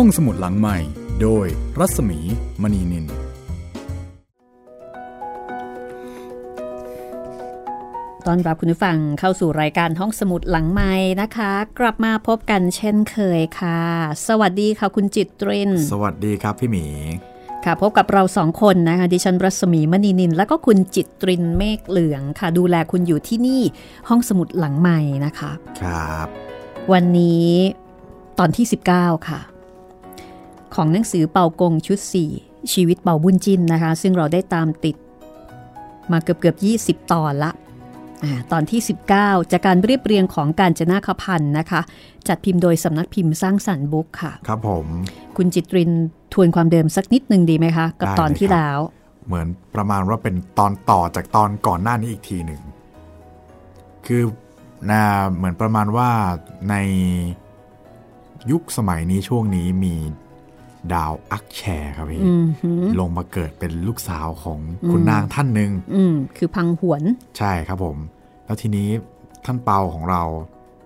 ห้องสมุดหลังใหม่ โดยรัศมีมณีนิน ตอนรับคุณผู้ฟังเข้าสู่รายการห้องสมุดหลังไม้นะคะ กลับมาพบกันเช่นเคยค่ะ สวัสดีค่ะคุณจิตเรนสวัสดีครับพี่หมีค่ะพบกับเราสองคนนะคะดิฉันรัศมีมณีนิน แล้วก็คุณจิตรินเมฆเหลืองค่ะ ดูแลคุณอยู่ที่นี่ห้องสมุดหลังไม้นะคะ ครับ วันนี้ตอนที่ 19 ค่ะ ของหนังสือเป่ากงชุด 4 ชีวิตเป่าบุญจินนะคะ ซึ่งเราได้ตามติด มาเกือบเกือบ20 ตอนละอาตอนที่ 19 จากการเรียบเรียงของการจนาคพันธ์นะคะ จัดพิมพ์โดยสำนักพิมพ์สร้างสรรค์บุ๊กค่ะ ครับผม คุณจิตรินทวนความเดิมสักนิดหนึ่งดีไหมคะ กับได้ตอนที่เลยครับแล้ว เหมือนประมาณว่าเป็นตอนต่อจากตอนก่อนหน้านี้อีกทีหนึ่ง คือนาเหมือนประมาณว่าในยุคสมัยนี้ช่วงนี้มี ดาวอักแชร์ครับพี่อืมหือลงมาเกิดเป็นลูกสาวของคุณนางท่านหนึ่งอืมคือพังหวน ใช่ครับผม แล้วทีนี้ท่านเปาของเรา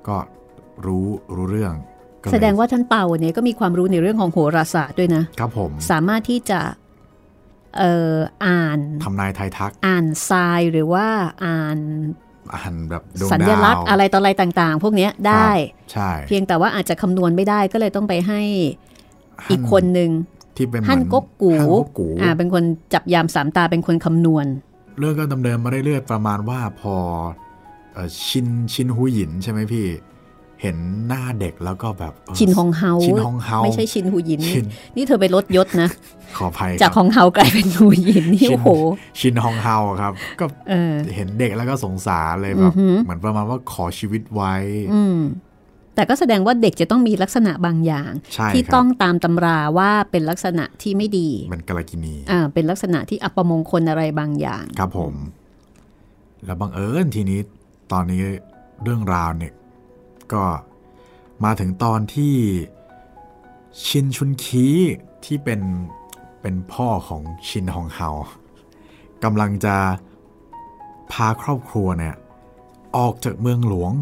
ก็รู้รู้เรื่องก็เลยแสดงว่าท่านเป่าเนี่ยก็มีความรู้ในเรื่องของโหราศาสตร์ด้วยนะครับผมสามารถที่จะเอ่ออ่านทำนายทายทัก อ่านทรายหรือว่าอ่านอ่านแบบดวงสัญดาวลักษณ์อะไรต่ออะไรต่างๆ พวกเนี้ยได้ใช่ เพียงแต่ว่าอาจจะคำนวณไม่ได้ก็เลยต้องไปให้ อีกคนหนึ่งที่เป็นเหมือฮั่นกกกูฮั่นกกกูอ่าเป็นคนจับยามสามตาเป็นคนคำนวณ เรื่องก็ดำเนินมาเรื่อยๆประมาณว่าพอเอ่อชินชินหูหยินใช่ไหมพี่ เห็นหน้าเด็กแล้วก็แบบเออชินฮองเฮาชินฮองเฮาไม่ใช่ชินหูหยินชินนี่เธอไปลดยศนะ ขออภัยจากคฮรับองเฮากลายเป็นหูหยินนี่ชินโอ้โหชินฮองเฮาครับ ก็เออเห็นเด็กแล้วก็สงสารเลยแบอืบอหือเหมือนประมาณว่าขอชีวิตไว้อืม แต่ก็แสดงว่าเด็กจะต้องมีลักษณะบางอย่างใช่ที่ครับต้องตามตำราว่าเป็นลักษณะที่ไม่ดี มันกาลกินีอ่าเป็นลักษณะที่อัปมงคลอะไรบางอย่าง ครับผม แล้วบังเอิญทีนี้ตอนนี้เรื่องราวเนี่ยก็มาถึงตอนที่ชินชุนคีที่เป็นเป็นพ่อของชินฮองเฮากำลังจะพาครอบครัวเนี่ยออกจากเมืองหลวง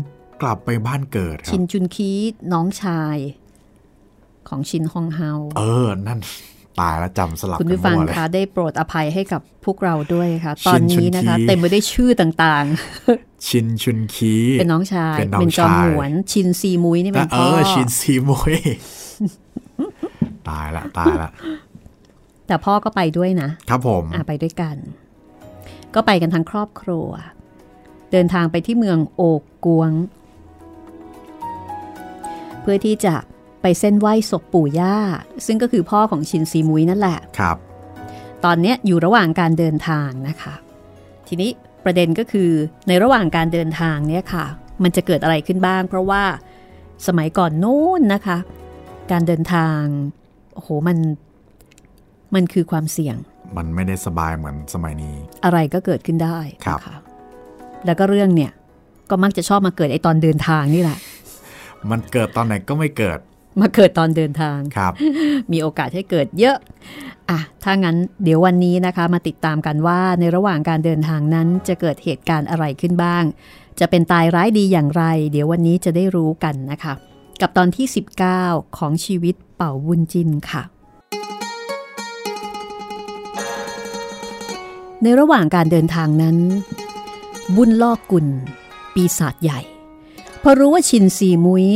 กลับไปบ้านเกิดครัชินบจุนคีน้องชายของชินฮองเฮา เออ นั่นตายแล้วจำสลับคุณกันผู้ฟังมั่วเลยคะได้โปรดอภัยให้กับพวกเราด้วยค่ะ ตอนนี้นะคะชินชุนคีเต็มไปด้วยชื่อต่างชินชุนคีๆเป็นน้องชาย เป็นน้องจอมชายหวน ชินซีมุ้ยนี่เป็นเอพ่ออ ชินซีมวยตายละตายละ แต่พ่อก็ไปด้วยนะ ครับผมอะไปด้วยกัน ก็ไปกันทั้งครอบครัว เดินทางไปที่เมืองโอกกวงเพื่อที่จะไปเส้นไหว้ศพปู่ย่า ซึ่งก็คือพ่อของชินซีมุ้ยนั่นแหละครับ ตอนเนี้ยอยู่ระหว่างการเดินทางนะคะ ทีนี้ประเด็นก็คือในระหว่างการเดินทางเนี่ยค่ะ มันจะเกิดอะไรขึ้นบ้าง เพราะว่าสมัยก่อนนู้นนะคะ การเดินทางโอ้โหมันมันคือความเสี่ยง มันไม่ได้สบายเหมือนสมัยนี้ อะไรก็เกิดขึ้นได้ครับนะคะแล้วก็เรื่องเนี่ยก็มักจะชอบมาเกิดไอตอนเดินทางนี่แหละ มันเกิดตอนไหนก็ไม่เกิด มาเกิดตอนเดินทางครับ มีโอกาสให้เกิดเยอะอะถ้างั้นเดี๋ยววันนี้นะคะ มาติดตามกันว่าในระหว่างการเดินทางนั้นจะเกิดเหตุการณ์อะไรขึ้นบ้าง จะเป็นตายร้ายดีอย่างไร เดี๋ยววันนี้จะได้รู้กันนะคะ กับตอนที่ 19 ของชีวิตเป่าวุนจินค่ะในระหว่างการเดินทางนั้น บุญลอกกุล ปีศาจใหญ่ พอรู้ว่าชินซีมุ้ย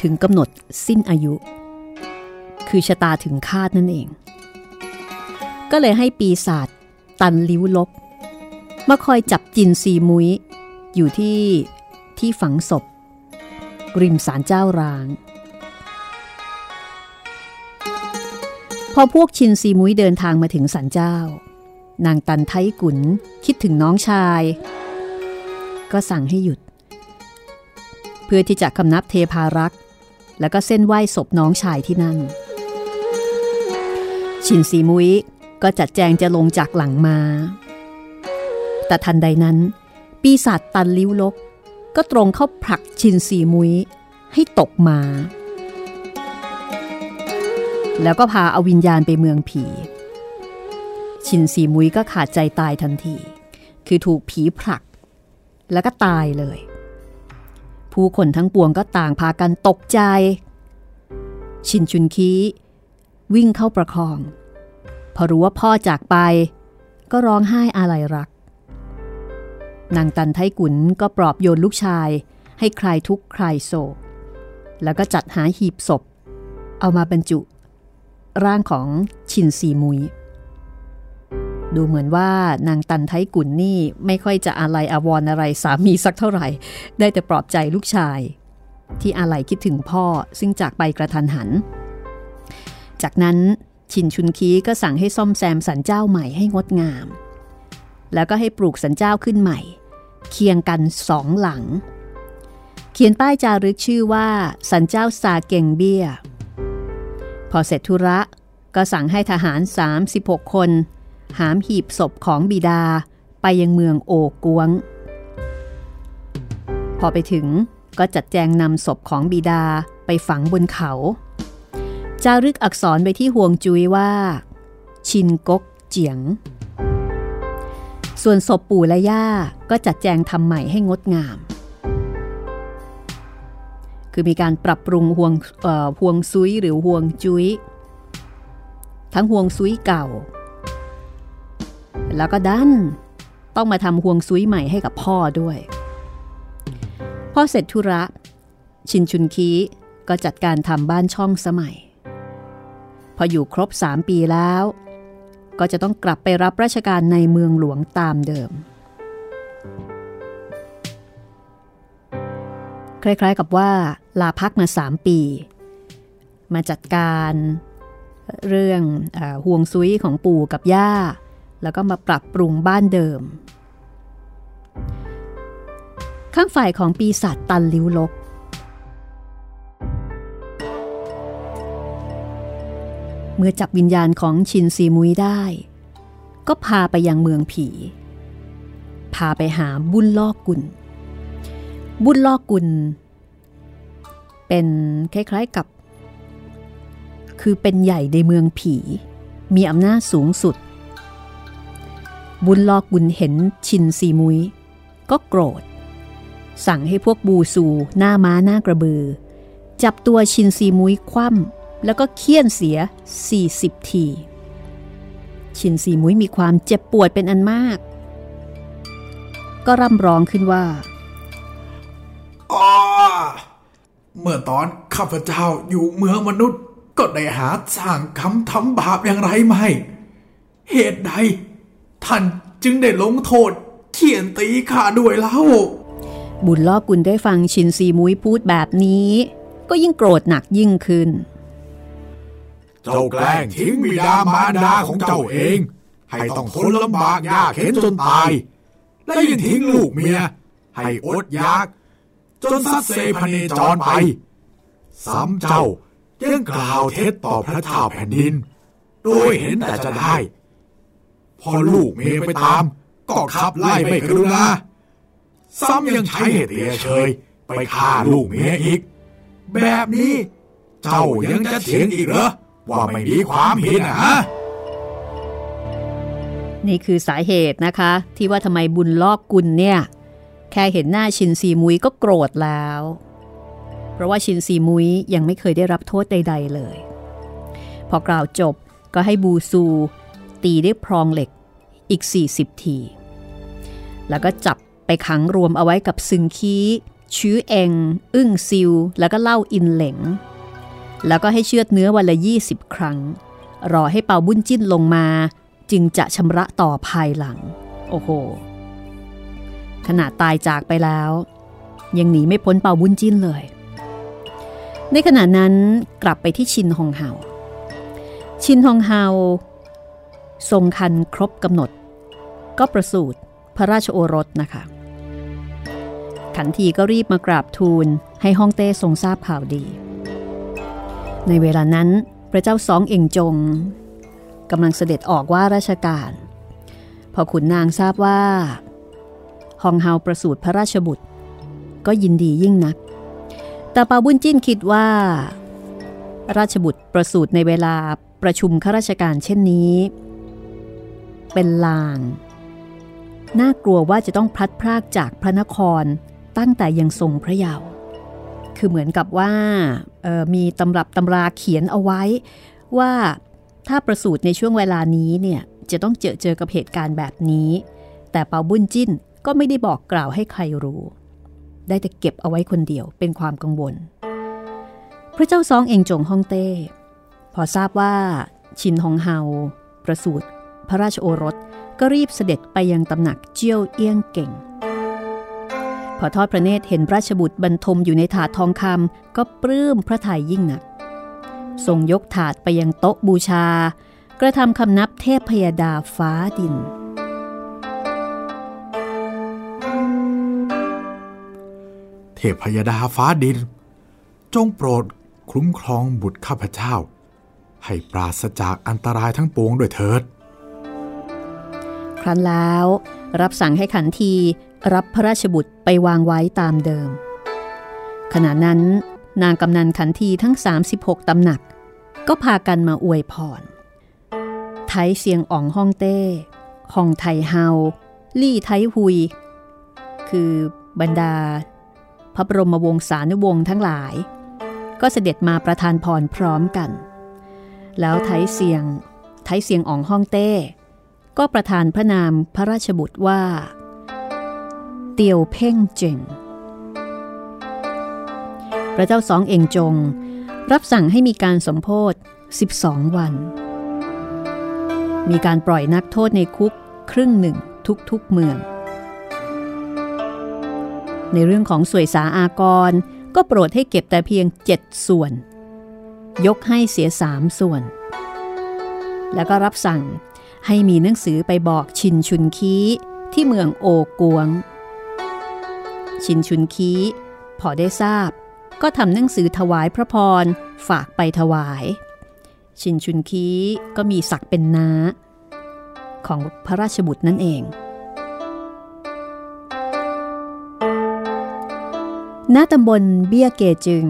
ถึงกำหนดสิ้นอายุ คือชะตาถึงคาดนั่นเอง ก็เลยให้ปีศาจตันลิ้วลบ มาคอยจับจินซีมุ้ย อยู่ที่ที่ฝังศพ ริมศาลเจ้าร้าง พอพวกชินซีมุ้ยเดินทางมาถึงศาลเจ้า นางตันไทกุนคิดถึงน้องชาย ก็สั่งให้หยุด เพื่อที่จะคำนับเทพารักษ์แล้วก็เส้นไหว้ศพน้องชายที่นั่น ชินซีมุ้ยก็จัดแจงจะลงจากหลังมา แต่ทันใดนั้น ปีศาจตันลิ้วลก ก็ตรงเข้าผลักชินซีมุ้ยให้ตกมา แล้วก็พาเอาวิญญาณไปเมืองผี ชินซีมุ้ยก็ขาดใจตายทันที คือถูกผีผลัก แล้วก็ตายเลย ผู้คนทั้งปวงก็ต่างพากันตกใจ ชินชุนคีวิ่งเข้าประคอง พอรู้ว่าพ่อจากไป ก็ร้องไห้อาลัยรัก นางตันไทกุนก็ปลอบโยนลูกชายให้ใคลายทุกข์คลายโศก แล้วก็จัดหาหีบศพ เอามาบรรจุ ร่างของชินซีมุย ดูเหมือนว่านางตันไทกุนนี่ไม่ค่อยจะอาลัยอาวรณ์อะไรสามีสักเท่าไหร่ ได้แต่ปลอบใจลูกชาย ที่อาลัยคิดถึงพ่อซึ่งจากไปกระทันหัน จากนั้นชินชุนคีก็สั่งให้ซ่อมแซมสันเจ้าใหม่ให้งดงาม แล้วก็ให้ปลูกสันเจ้าขึ้นใหม่ เคียงกันสองหลัง เขียนป้ายจารึกชื่อว่า สันเจ้าซาเก่งเบี้ย พอเสร็จธุระก็สั่งให้ทหาร 36 คน หามหีบศพของบิดาไปยังเมืองโอกวง พอไปถึงก็จัดแจงนำศพของบิดาไปฝังบนเขา จารึกอักษรไปที่ห่วงจุ้ยว่า ชินกกเจียง ส่วนศพปู่และย่าก็จัดแจงทำใหม่ให้งดงาม คือมีการปรับปรุงห่วงห่วงซุยหรือห่วงจุ้ย ทั้งห่วงซุยเก่า แล้วก็ดันต้องมาทำห่วงซุยใหม่ให้กับพ่อด้วย พอเสร็จธุระ ชินชุนคีก็จัดการทำบ้านช่องสมัย พออยู่ครบสามปีแล้ว ก็จะต้องกลับไปรับราชการในเมืองหลวงตามเดิม คล้ายๆกับว่าลาพักมาสามปี มาจัดการเรื่องอห่วงซุยของปู่กับย่า แล้วก็มาปรับปรุงบ้านเดิม ข้างฝ่ายของปีศาจตันลิ้วลบ เมื่อจับวิญญาณของชินซีมุยได้ ก็พาไปยังเมืองผี พาไปหาบุญลอกกุล บุญลอกกุล เป็นคล้ายๆกับ คือเป็นใหญ่ในเมืองผี มีอำนาจสูงสุด บุญลอกกุลเห็นชินซีมุย ก็โกรธ สั่งให้พวกบูซูหน้าม้าหน้ากระบือ จับตัวชินซีมุยคว่ำแล้วก็เคี่ยนเสีย 40 ที ชินซีมุยมีความเจ็บปวดเป็นอันมาก ก็ร่ำร้องขึ้นว่าอ๋อเมื่อตอนข้าพเจ้าอยู่เมืองมนุษย์ ก็ได้หาสร้างคำทำบาปอย่างไรไม่ เหตุใด ท่านจึงได้ลงโทษเขียนตีข้าด้วยเล่า บุญลอกกุลได้ฟังชินซีมุยพูดแบบนี้ ก็ยิ่งโกรธหนักยิ่งขึ้น เจ้าแกล้งทิ้งบิดามารดาของเจ้าเอง ให้ต้องทนลำบากยากเข็นจนตาย และยังทิ้งลูกเมีย ให้อดอยาก จนสัดเซพเนจรไปซ้ำเจ้ายังกล่าวเท็จต่อพระเจ้าแผ่นดิน โดยเห็นแต่จะได้ พอลูกเมียไปตาม ก็ขับไล่ไม่กรุณาซ้ำยังใช้เหตุเอเชยไปฆ่าลูกเมียอีก แบบนี้ เจ้ายังจะเถียงอีกเหรอ ว่าไม่มีความผิดนะฮะนี่คือสาเหตุนะคะ ที่ว่าทำไมบุญลอกกุลเนี่ย แค่เห็นหน้าชินซีมุยก็โกรธแล้ว เพราะว่าชินซีมุยยังไม่เคยได้รับโทษใด ๆเลย พอกล่าวจบก็ให้บูซู ตีด้วยพรองเหล็กอีก 40 ที แล้วก็จับไปขังรวมเอาไว้กับซึงคีชื้อเองอึ้งซิว แล้วก็เล่าอินเหลง แล้วก็ให้เชือดเนื้อวันละ 20 ครั้ง รอให้เป่าบุญจิ้นลงมา จึงจะชำระต่อภายหลัง โอ้โหขณะตายจากไปแล้ว ยังหนีไม่พ้นเป่าบุญจิ้นเลย ในขณะนั้นกลับไปที่ชินฮองเฮาชินฮองเฮา ทรงคันครบกำหนด ก็ประสูติพระราชโอรสนะคะ ขันทีก็รีบมากราบทูลให้ฮ่องเต้ทรงทราบข่าวดี ในเวลานั้นพระเจ้าสองเอ่งจงกำลังเสด็จออกว่าราชการ พอขุนนางทราบว่าฮองเฮาประสูติพระราชบุตร ก็ยินดียิ่งนัก แต่ปาบุญจิ้นคิดว่า ราชบุตรประสูติในเวลาประชุมข้าราชการเช่นนี้ เป็นลาง น่ากลัวว่าจะต้องพลัดพรากจากพระนครตั้งแต่ยังทรงพระเยาว์คือเหมือนกับว่ามีตำรับตำราเขียนเอาไว้ ว่าถ้าประสูติในช่วงเวลานี้เนี่ยจะต้องเจอเจอกับเหตุการณ์แบบนี้ แต่เปาบุญจิ้นก็ไม่ได้บอกกล่าวให้ใครรู้ ได้แต่เก็บเอาไว้คนเดียวเป็นความกังวล พระเจ้าซองเองจงฮ่องเต้ พอทราบว่าชินฮองเฮาประสูติ พระราชโอรสก็รีบเสด็จไปยังตำหนักเจียวเอี้ยงเก่ง พอทอดพระเนตรเห็นราชบุตรบรรทมอยู่ในถาดทองคำก็ปลื้มพระทัยยิ่งหนัก ทรงยกถาดไปยังโต๊ะบูชา กระทำคำนับเทพพยาดาฟ้าดิน เทพพยาดาฟ้าดิน จงโปรดคุ้มครองบุตรข้าพเจ้า ให้ปราศจากอันตรายทั้งปวงด้วยเถิด ครั้นแล้ว รับสั่งให้ขันทีรับพระราชบุตรไปวางไว้ตามเดิม ขณะนั้นนางกำนันขันทีทั้ง 36ตำหนัก ก็พากันมาอวยพร ไทเสียงอ่องฮ่องเต้ฮ่องไทเฮา ลี่ไทหุย คือบรรดา พระบรมวงศานุวงศ์ทั้งหลาย ก็เสด็จมาประทานพรพร้อมกัน แล้วไทเสียง ไทเสียงอ่องฮ่องเต้ ก็ประทานพระนามพระราชบุตรว่า เตียวเพ่งเจิงพระเจ้าสองเองจง รับสั่งให้มีการสมโพธ12 วัน มีการปล่อยนักโทษในคุกครึ่งหนึ่งทุกๆเมือง ในเรื่องของสวยสาอากร ก็โปรดให้เก็บแต่เพียง 7 ส่วน ยกให้เสียสามส่วน แล้วก็รับสั่ง ให้มีหนังสือไปบอกชินชุนคีที่เมืองโอกวง ชินชุนคีพอได้ทราบ ก็ทำหนังสือถวายพระพรฝากไปถวาย ชินชุนคีก็มีศักดิ์เป็นน้า ของพระราชบุตรนั่นเอง ณ ตำบลเบี้ยเกจึง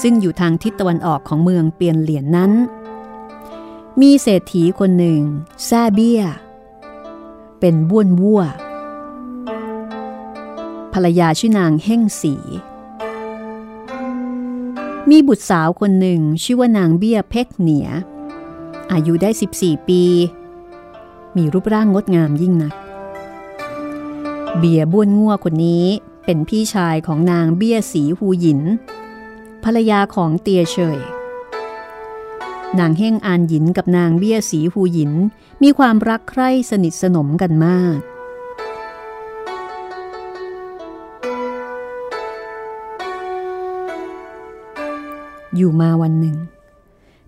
ซึ่งอยู่ทางทิศตะวันออกของเมืองเปียนเหรียนนั้น มีเศรษฐีคนหนึ่งแซ่เบี้ย เป็นบ้วนวัวภรรยาชื่อนางเฮ่งสี มีบุตรสาวคนหนึ่งชื่อว่านางเบี้ยเพกเหนีย อายุได้ 14 ปี มีรูปร่างงดงามยิ่งนัก เบียบ้วนงัวคนนี้เป็นพี่ชายของนางเบี้ยสีหูหยิน ภรรยาของเตียเฉย นางเฮ่งอานหยินกับนางเบี้ยสีหูหยิน มีความรักใคร่สนิทสนมกันมาก อยู่มาวันหนึ่ง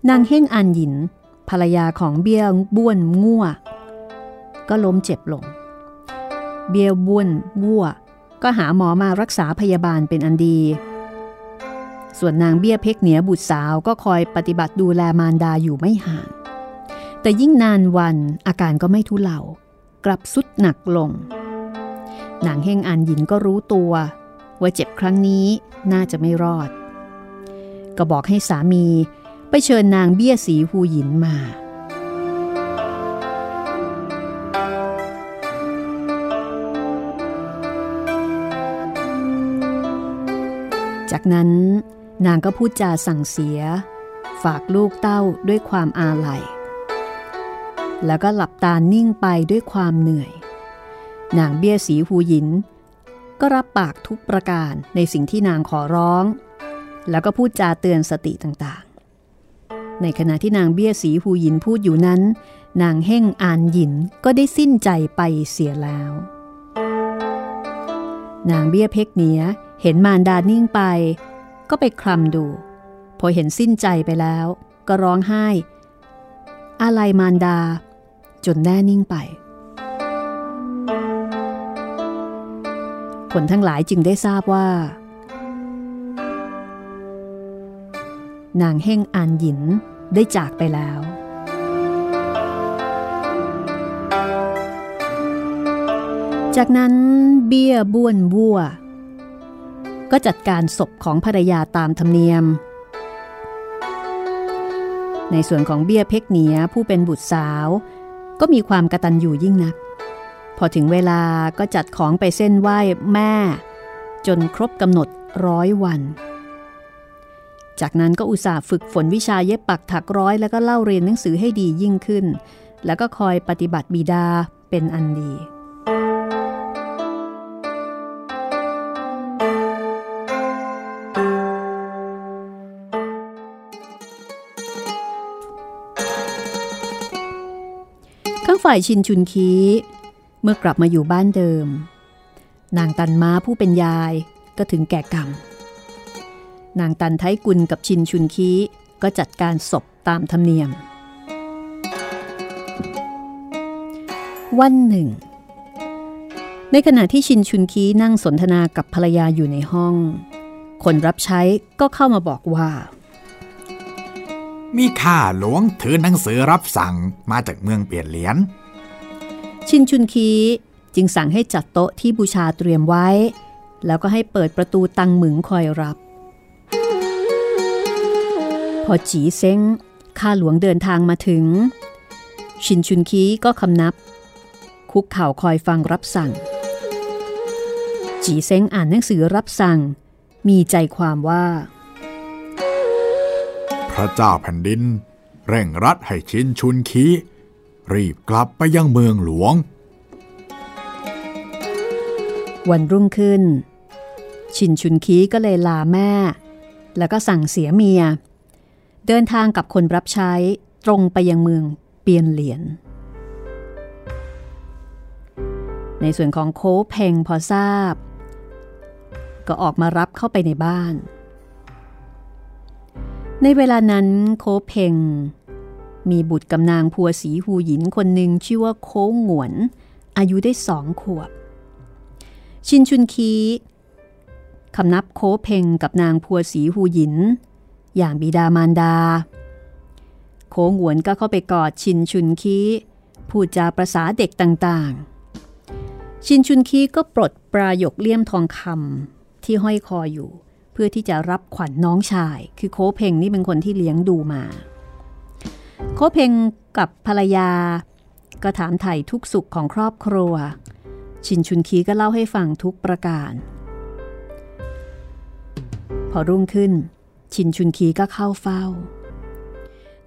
นางเฮ่งอันหยิน ภรรยาของเบี้ยบ้วนง่วก็ล้มเจ็บลง เบี้ยบ้วนวัวก็หาหมอมารักษาพยาบาลเป็นอันดี ส่วนนางเบี้ยเพกเหนียบุตรสาวก็คอยปฏิบัติดูแลมารดาอยู่ไม่ห่าง แต่ยิ่งนานวันอาการก็ไม่ทุเลากลับสุดหนักลง นางเฮงอันหยินก็รู้ตัว ว่าเจ็บครั้งนี้น่าจะไม่รอด ก็บอกให้สามีไปเชิญนางเบี้ยสีหูหยินมา จากนั้น นางก็พูดจาสั่งเสีย ฝากลูกเต้าด้วยความอาลัย แล้วก็หลับตานิ่งไปด้วยความเหนื่อย นางเบี้ยสีหูหยิน ก็รับปากทุกประการในสิ่งที่นางขอร้อง แล้วก็พูดจาเตือนสติต่างๆ ในขณะที่นางเบี้ยสีหูหยินพูดอยู่นั้น นางเฮ่งอานหยินก็ได้สิ้นใจไปเสียแล้ว นางเบี้ยเพกเนียเห็นมารดานิ่งไป ก็ไปคลำดู พอเห็นสิ้นใจไปแล้ว ก็ร้องไห้อะไรมารดา จนแน่นิ่งไป คนทั้งหลายจึงได้ทราบว่า นางเฮ่งอานหยินได้จากไปแล้วจากนั้นเบี้ยบ้วนวัว ก็จัดการศพของภรรยาตามธรรมเนียม ในส่วนของเบี้ยเพกเหนียผู้เป็นบุตรสาว ก็มีความกระตันอยู่ยิ่งนัก พอถึงเวลาก็จัดของไปเส้นไหว้แม่ จนครบกำหนดร้อยวัน จากนั้นก็อุตส่าห์ฝึกฝนวิชาเย็บปักถักร้อยแล้วก็เล่าเรียนหนังสือให้ดียิ่งขึ้น แล้วก็คอยปฏิบัติบิดาเป็นอันดีายชินชุนคี เมื่อกลับมาอยู่บ้านเดิม นางตันม้าผู้เป็นยายก็ถึงแก่กรรม นางตันไทกุลกับชินชุนคีก็จัดการศพตามธรรมเนียม วันหนึ่ง ในขณะที่ชินชุนคีนั่งสนทนากับภรรยาอยู่ในห้อง คนรับใช้ก็เข้ามาบอกว่ามีข้าหลวงถือหนังสือรับสั่งมาจากเมืองเปลี่ยนเหรียญ ชินชุนคีจึงสั่งให้จัดโต๊ะที่บูชาเตรียมไว้ แล้วก็ให้เปิดประตูตังหมึงคอยรับ พอจีเซ้งข้าหลวงเดินทางมาถึง ชินชุนคีก็คำนับ คุกเข่าคอยฟังรับสั่ง จีเซ้งอ่านหนังสือรับสั่ง มีใจความว่า พระเจ้าแผ่นดิน เร่งรัดให้ชินชุนคี รีบกลับไปยังเมืองหลวง วันรุ่งขึ้น ชินชุนคีก็เลยลาแม่ แล้วก็สั่งเสียเมีย เดินทางกับคนรับใช้ตรงไปยังเมืองเปียนเหลียน ในส่วนของโคเพงพอทราบ ก็ออกมารับเข้าไปในบ้าน ในเวลานั้นโคเพง มีบุตรกำนางพัวสีหูหยินคนหนึ่งชื่อว่าโค้งหงวน อายุได้สองขวบ ชินชุนคีคำนับโคเพงกับนางพัวสีหูหยิน อย่างบิดามารดา โค้งหวนก็เข้าไปกอดชินชุนคีพูดจาประษาเด็กต่างๆ ชินชุนคีก็ปลดปลายกเลี่ยมทองคำที่ห้อยคออยู่ เพื่อที่จะรับขวัญนน้องชาย คือโคเพงนี่เป็นคนที่เลี้ยงดูมา โคเพงกับภรรยา ก็ถามไถ่ทุกสุขของครอบครัว ชินชุนคีก็เล่าให้ฟังทุกประการ พอรุ่งขึ้น ชินชุนคีก็เข้าเฝ้า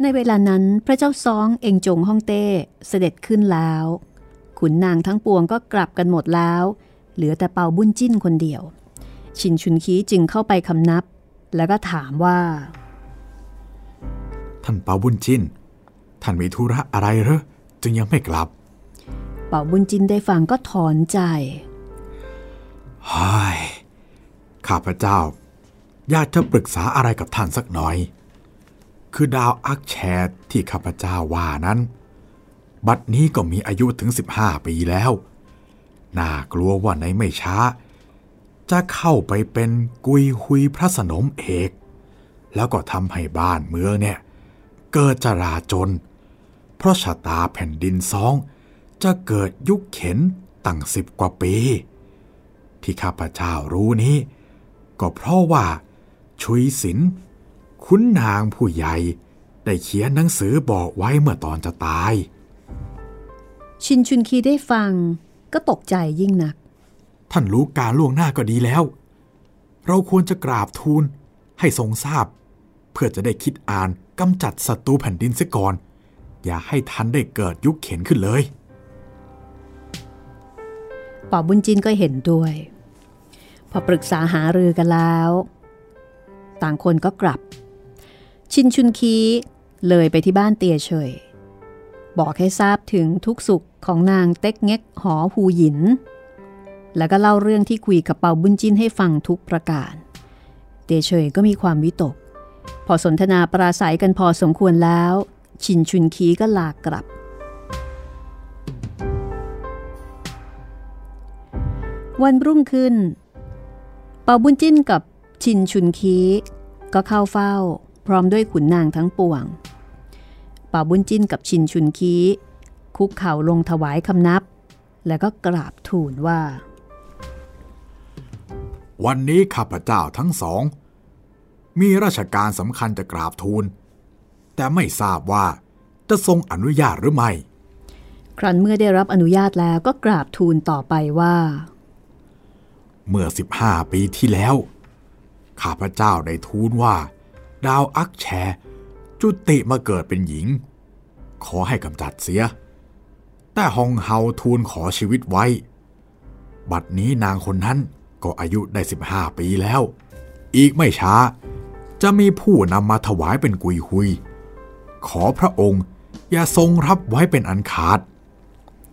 ในเวลานั้นพระเจ้าซองเองจงฮ่องเต้เสด็จขึ้นแล้ว ขุนนางทั้งปวงก็กลับกันหมดแล้ว เหลือแต่เปาบุญจิ้นคนเดียว ชินชุนคีจึงเข้าไปคำนับ แล้วก็ถามว่า ท่านเปาบุญจิน ท่านมีธุระอะไรเหรอ จึงยังไม่กลับ เป่าบุญจินได้ฟังก็ถอนใจเฮ้ยข้าพเจ้า อยากจะปรึกษาอะไรกับท่านสักหน่อย คือดาวอักแชดที่ข้าพเจ้าว่านั้น บัดนี้ก็มีอายุถึง 15 ปีแล้ว น่ากลัวว่าในไม่ช้า จะเข้าไปเป็นกุยหุยพระสนมเอก แล้วก็ทำให้บ้านเมืองเนี่ย เกิดจราจน เพราะชะตาแผ่นดินซอง จะเกิดยุคเข็นตั้งสิบกว่าปี ที่ข้าพเจ้ารู้นี้ ก็เพราะว่าชุยสินคุณนางผู้ใหญ่ได้เขียนหนังสือบอกไว้เมื่อตอนจะตาย ชินชุนคีได้ฟังก็ตกใจยิ่งนัก ท่านรู้การล่วงหน้าก็ดีแล้ว เราควรจะกราบทูลให้ทรงทราบ เพื่อจะได้คิดอ่าน กำจัดศัตรูแผ่นดินเสียก่อน อย่าให้ท่านได้เกิดยุคเข็นขึ้นเลยป่อบุญจินก็เห็นด้วย พอปรึกษาหารือกันแล้ว ต่างคนก็กลับ ชินชุนคีเลยไปที่บ้านเตียเฉย บอกให้ทราบถึงทุกสุขของนางเต็กเง็กหอหูหยิน แล้วก็เล่าเรื่องที่คุยกับเปาบุญจินให้ฟังทุกประการ เตียเฉยก็มีความวิตก พอสนทนาปราศัยกันพอสมควรแล้ว ชินชุนคีก็ลากกลับ วันรุ่งขึ้น เปาบุญจิ้นกับชินชุนคีก็เข้าเฝ้า พร้อมด้วยขุนนางทั้งปวง เปาบุญจิ้นกับชินชุนคีคุกเข่าลงถวายคำนับ แล้วก็กราบทูลว่า วันนี้ข้าพเจ้าทั้งสอง มีราชการสำคัญจะกราบทูล แต่ไม่ทราบว่าจะทรงอนุญาตหรือไม่ ครั้นเมื่อได้รับอนุญาตแล้วก็กราบทูลต่อไปว่า เมื่อ 15 ปีที่แล้ว ข้าพเจ้าได้ทูลว่า ดาวอักแชจุติมาเกิดเป็นหญิง ขอให้กำจัดเสีย แต่ฮองเฮาทูลขอชีวิตไว้ บัดนี้นางคนนั้นก็อายุได้ 15 ปีแล้ว อีกไม่ช้า จะมีผู้นำมาถวายเป็นกุยหุย ขอพระองค์อย่าทรงรับไว้เป็นอันขาด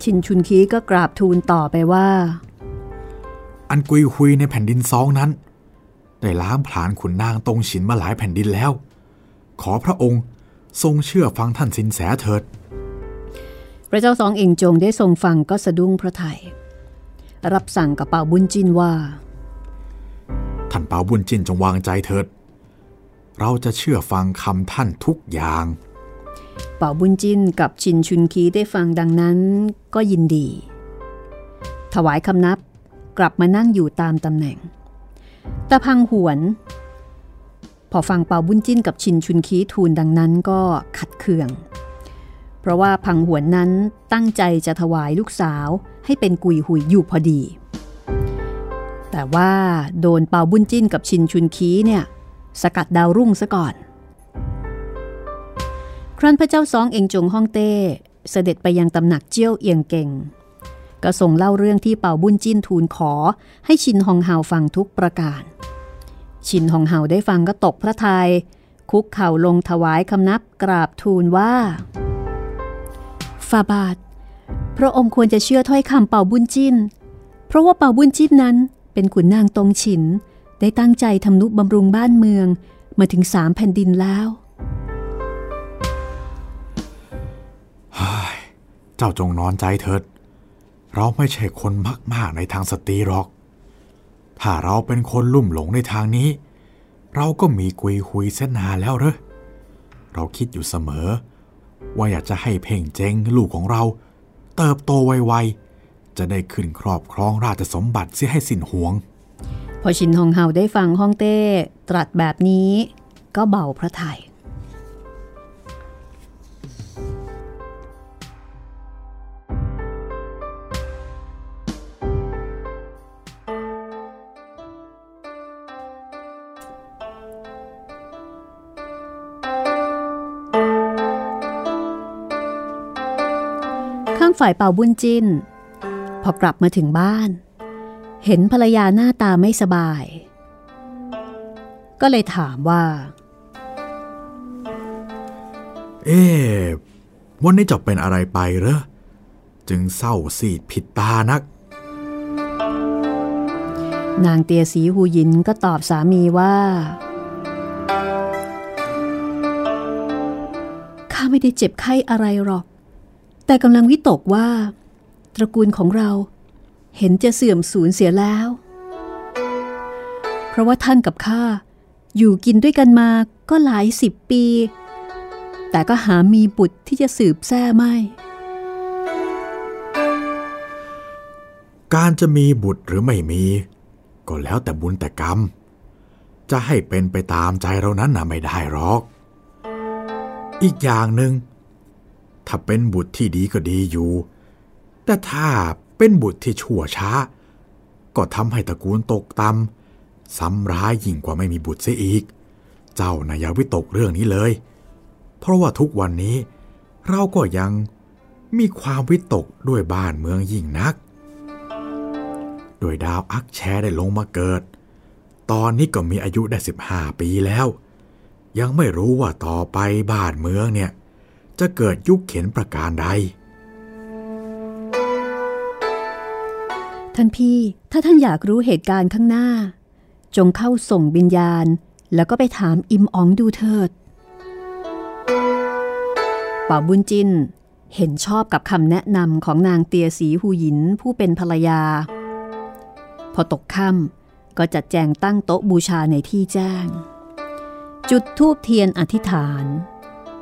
ชินชุนคีก็กราบทูลต่อไปว่า อันกุยหุยในแผ่นดินซองนั้น ได้ล้างผลาญขุนนางตรงฉินมาหลายแผ่นดินแล้ว ขอพระองค์ทรงเชื่อฟังท่านสินแสเถิด พระเจ้าสองเองจงได้ทรงฟังก็สะดุ้งพระไทย รับสั่งกับเป่าบุญจินว่า ท่านเปาบุญจินจงวางใจเถิด เราจะเชื่อฟังคำท่านทุกอย่าง เป่าบุญจินกับชินชุนคีได้ฟังดังนั้นก็ยินดี ถวายคำนับกลับมานั่งอยู่ตามตำแหน่งตะพังหวน พอฟังเป่าบุญจินกับชินชุนคีทูลดังนั้นก็ขัดเคือง เพราะว่าพังหวนนั้นตั้งใจจะถวายลูกสาวให้เป็นกุยหุยอยู่พอดี แต่ว่าโดนเป่าบุญจินกับชินชุนคีเนี่ย สกัดดาวรุ่งซะก่อน ครั้นพระเจ้าซองเองจงฮ่องเต้เสด็จไปยังตำหนักเจี้ยวเอียงเก่ง ก็ส่งเล่าเรื่องที่เป่าบุญจิ้นทูลขอให้ชินฮองเฮาฟังทุกประการ ชินฮองเฮาได้ฟังก็ตกพระทยัยคุกเข่าลงถวายคำนับกราบทูลว่าฟาบาท พระองค์ควรจะเชื่อถ้อยคำเป่าบุญจิ้น เพราะว่าเป่าบุญจิ้นนั้นเป็นขุนนางตรงฉิน ได้ตั้งใจทำนุบำรุงบ้านเมืองมาถึงสามแผ่นดินแล้วเจ้าจงนอนใจเถิด เราไม่ใช่คนมากมากในทางสตรีหรอก ถ้าเราเป็นคนลุ่มหลงในทางนี้ เราก็มีกุยคุยเส้นนาแล้วเหรอ เราคิดอยู่เสมอ ว่าอยากจะให้เพ่งเจงลูกของเรา เติบโตไวๆ จะได้ขึ้นครอบครองราชสมบัติเสียให้สิ้นห่วง พอชินฮองเฮาได้ฟังฮ่องเต้ตรัสแบบนี้ก็เบาพระทยัยข้างฝ่ายเป่าบุญจิน พอกลับมาถึงบ้าน เห็นภรรยาหน้าตาไม่สบาย ก็เลยถามว่า เอ๊ะวันนี้จะเป็นอะไรไปเหรอ จึงเศร้าซีดผิดตานัก นางเตียสีหูหยินก็ตอบสามีว่า ข้าไม่ได้เจ็บไข้อะไรหรอก แต่กำลังวิตกว่า ตระกูลของเรา เห็นจะเสื่อมสูญเสียแล้ว เพราะว่าท่านกับข้าอยู่กินด้วยกันมาก็หลายสิบปี แต่ก็หามีบุตรที่จะสืบแท้ไม่ การจะมีบุตรหรือไม่มี ก็แล้วแต่บุญแต่กรรม จะให้เป็นไปตามใจเรานั้นนะไม่ได้หรอก อีกอย่างหนึ่งถ้าเป็นบุตรที่ดีก็ดีอยู่ แต่ถ้า เป็นบุตรที่ชั่วช้า ก็ทำให้ตระกูลตกต่ำซ้ำร้ายยิ่งกว่าไม่มีบุตรเสียอีก เจ้านะอย่าวิตกเรื่องนี้เลย เพราะว่าทุกวันนี้เราก็ยังมีความวิตกด้วยบ้านเมืองยิ่งนัก โดยดาวอักแชได้ลงมาเกิด ตอนนี้ก็มีอายุได้ 15 ปีแล้ว ยังไม่รู้ว่าต่อไปบ้านเมืองเนี่ย จะเกิดยุคเข็นประการใด ท่านพี่ถ้าท่านอยากรู้เหตุการณ์ข้างหน้า จงเข้าส่งวิญญาณ แล้วก็ไปถามอิมอ๋องดูเถิดป่าบุญจินเห็นชอบกับคำแนะนำของนางเตียสีหูหยินผู้เป็นภรรยา พอตกค่ำก็จัดแจงตั้งโต๊ะบูชาในที่แจ้ง จุดธูปเทียนอธิษฐาน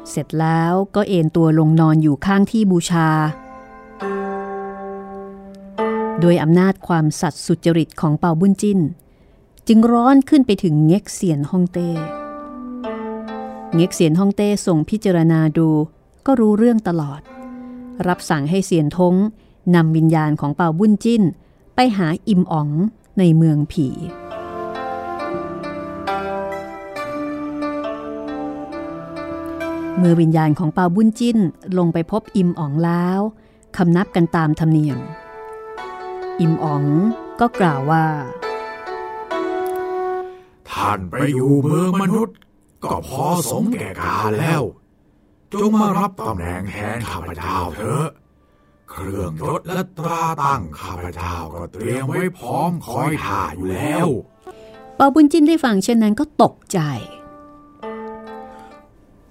เสร็จแล้วก็เอนตัวลงนอนอยู่ข้างที่บูชา ด้วยอำนาจความสัตย์สุจริตของเปาบุญจินจึงร้อนขึ้นไปถึงเง็กเสียนฮ่องเต้ เง็กเสียนฮ่องเต้ส่งพิจารณาดูก็รู้เรื่องตลอด รับสั่งให้เสียนทงนำวิญญาณของเปาบุญจินไปหาอิมอ๋องในเมืองผี เมื่อวิญญาณของเปาบุญจินลงไปพบอิมอ๋องแล้วคำนับกันตามธรรมเนียม อิมอ๋องก็กล่าวว่า ท่านไปอยู่เมืองมนุษย์ ก็พอสมแก่กาลแล้ว จงมารับตำแหน่งแทนข้าพเจ้าเถอะ เครื่องยศและตราตั้งข้าพเจ้าก็เตรียมไว้พร้อมคอยท่าอยู่แล้วเปาบุญจิ้นได้ฟังเช่นนั้นก็ตกใจ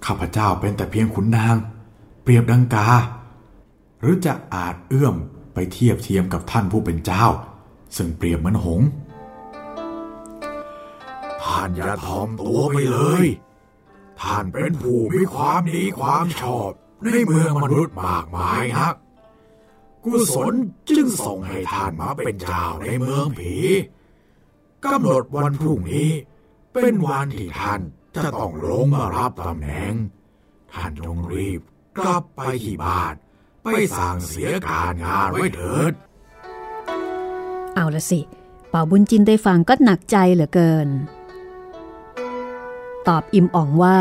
ข้าพเจ้าเป็นแต่เพียงขุนนาง เปรียบดังกา หรือจะอาจเอื้อม ไปเทียบเทียมกับท่านผู้เป็นเจ้า ซึ่งเปรียบเหมือนหงส์ท่านอย่าทอมตัวไปเลย ท่านเป็นผู้มีความดีความชอบในเมืองมนุษย์มากมายนัก กุศลจึงส่งให้ท่านมาเป็นเจ้าในเมืองผีกำหนดวันพรุ่งนี้ เป็นวันที่ท่านจะต้องลงมารับตำแหน่ง ท่านจงรีบกลับไปที่บ้าน ไปสั่งเสียการงานไว้เถิด เอาละสิ เป่าบุญจินได้ฟังก็หนักใจเหลือเกิน ตอบอิมอ่องว่า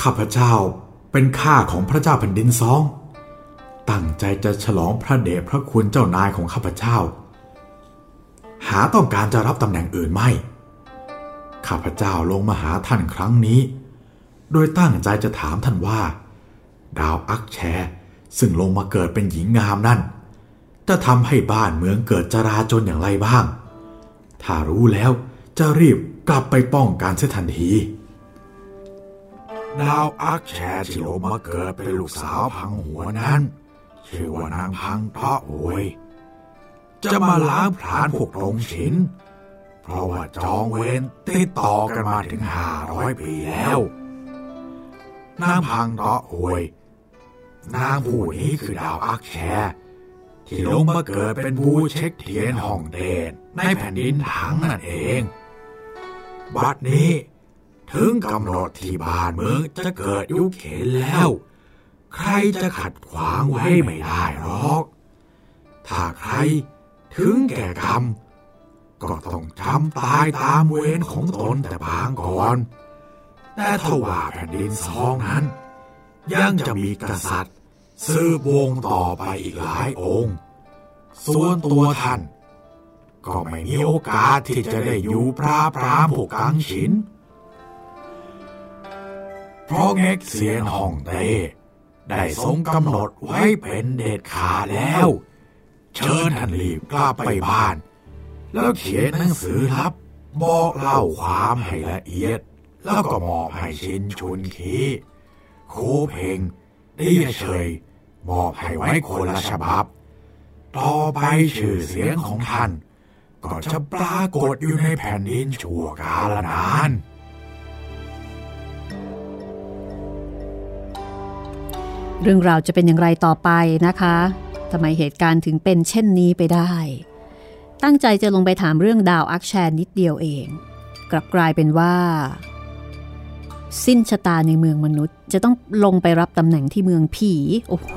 ข้าพเจ้าเป็นข้าของพระเจ้าแผ่นดินสอง ตั้งใจจะฉลองพระเดชพระคุณเจ้านายของข้าพเจ้า หาต้องการจะรับตำแหน่งอื่นไม่ ข้าพเจ้าลงมาหาท่านครั้งนี้ โดยตั้งใจจะถามท่านว่า ดาวอักแชซึ่งลงมาเกิดเป็นหญิงงามนั่นจะทำให้บ้านเมืองเกิดจราจนอย่างไรบ้าง ถ้ารู้แล้วจะรีบกลับไปป้องกันเสียทันที ดาวอักแชที่ลงมาเกิดเป็นลูกสาวพังหัวนั้น ชื่อว่านางพังเทาะโวยจะมาล้างผลาญพวกตรงฉิน เพราะว่าจองเวรติดต่อกันมาถึงห้าร้อยปีแล้ว นางพังเทาะโวย นางผู้นี้คือดาวอักแชที่ลงมาเกิดเป็นผู้เช็คเทียนห้องเดนในแผ่นดินถังนั่นเอง บัดนี้ ถึงกำหนดที่บ้านเมืองจะเกิดยุคเข็นแล้ว ใครจะขัดขวางไว้ไม่ได้หรอก ถ้าใครถึงแก่กรรม ก็ต้องจำตายตามเวรของตนแต่บางก่อน แต่ถ้าว่าแผ่นดินสองนั้น ยังจะมีกษัตริย์ สืบวงต่อไปอีกหลายองค์ ส่วนตัวท่าน ก็ไม่มีโอกาสที่จะได้อยู่ปราบปรามพวกกังฉิน เพราะเง็กเสียนห้องเต้ได้ทรงกำหนดไว้เป็นเด็ดขาดแล้ว เชิญท่านรีบกลับไปบ้าน แล้วเขียนหนังสือลับ บอกเล่าความให้ละเอียด แล้วก็มอบให้ชินชุนขีโคเพงเดียเฉยมอบให้ไว้คนละฉบับ ต่อไปชื่อเสียงของท่าน ก็จะปรากฏอยู่ในแผ่นดินชั่วกาลนานเรื่องราวจะเป็นอย่างไรต่อไปนะคะทำไมเหตุการณ์ถึงเป็นเช่นนี้ไปได้ ตั้งใจจะลงไปถามเรื่องดาวอักแชนนิดเดียวเอง กลับกลายเป็นว่า สิ้นชะตาในเมืองมนุษย์ จะต้องลงไปรับตำแหน่งที่เมืองผี โอ้โห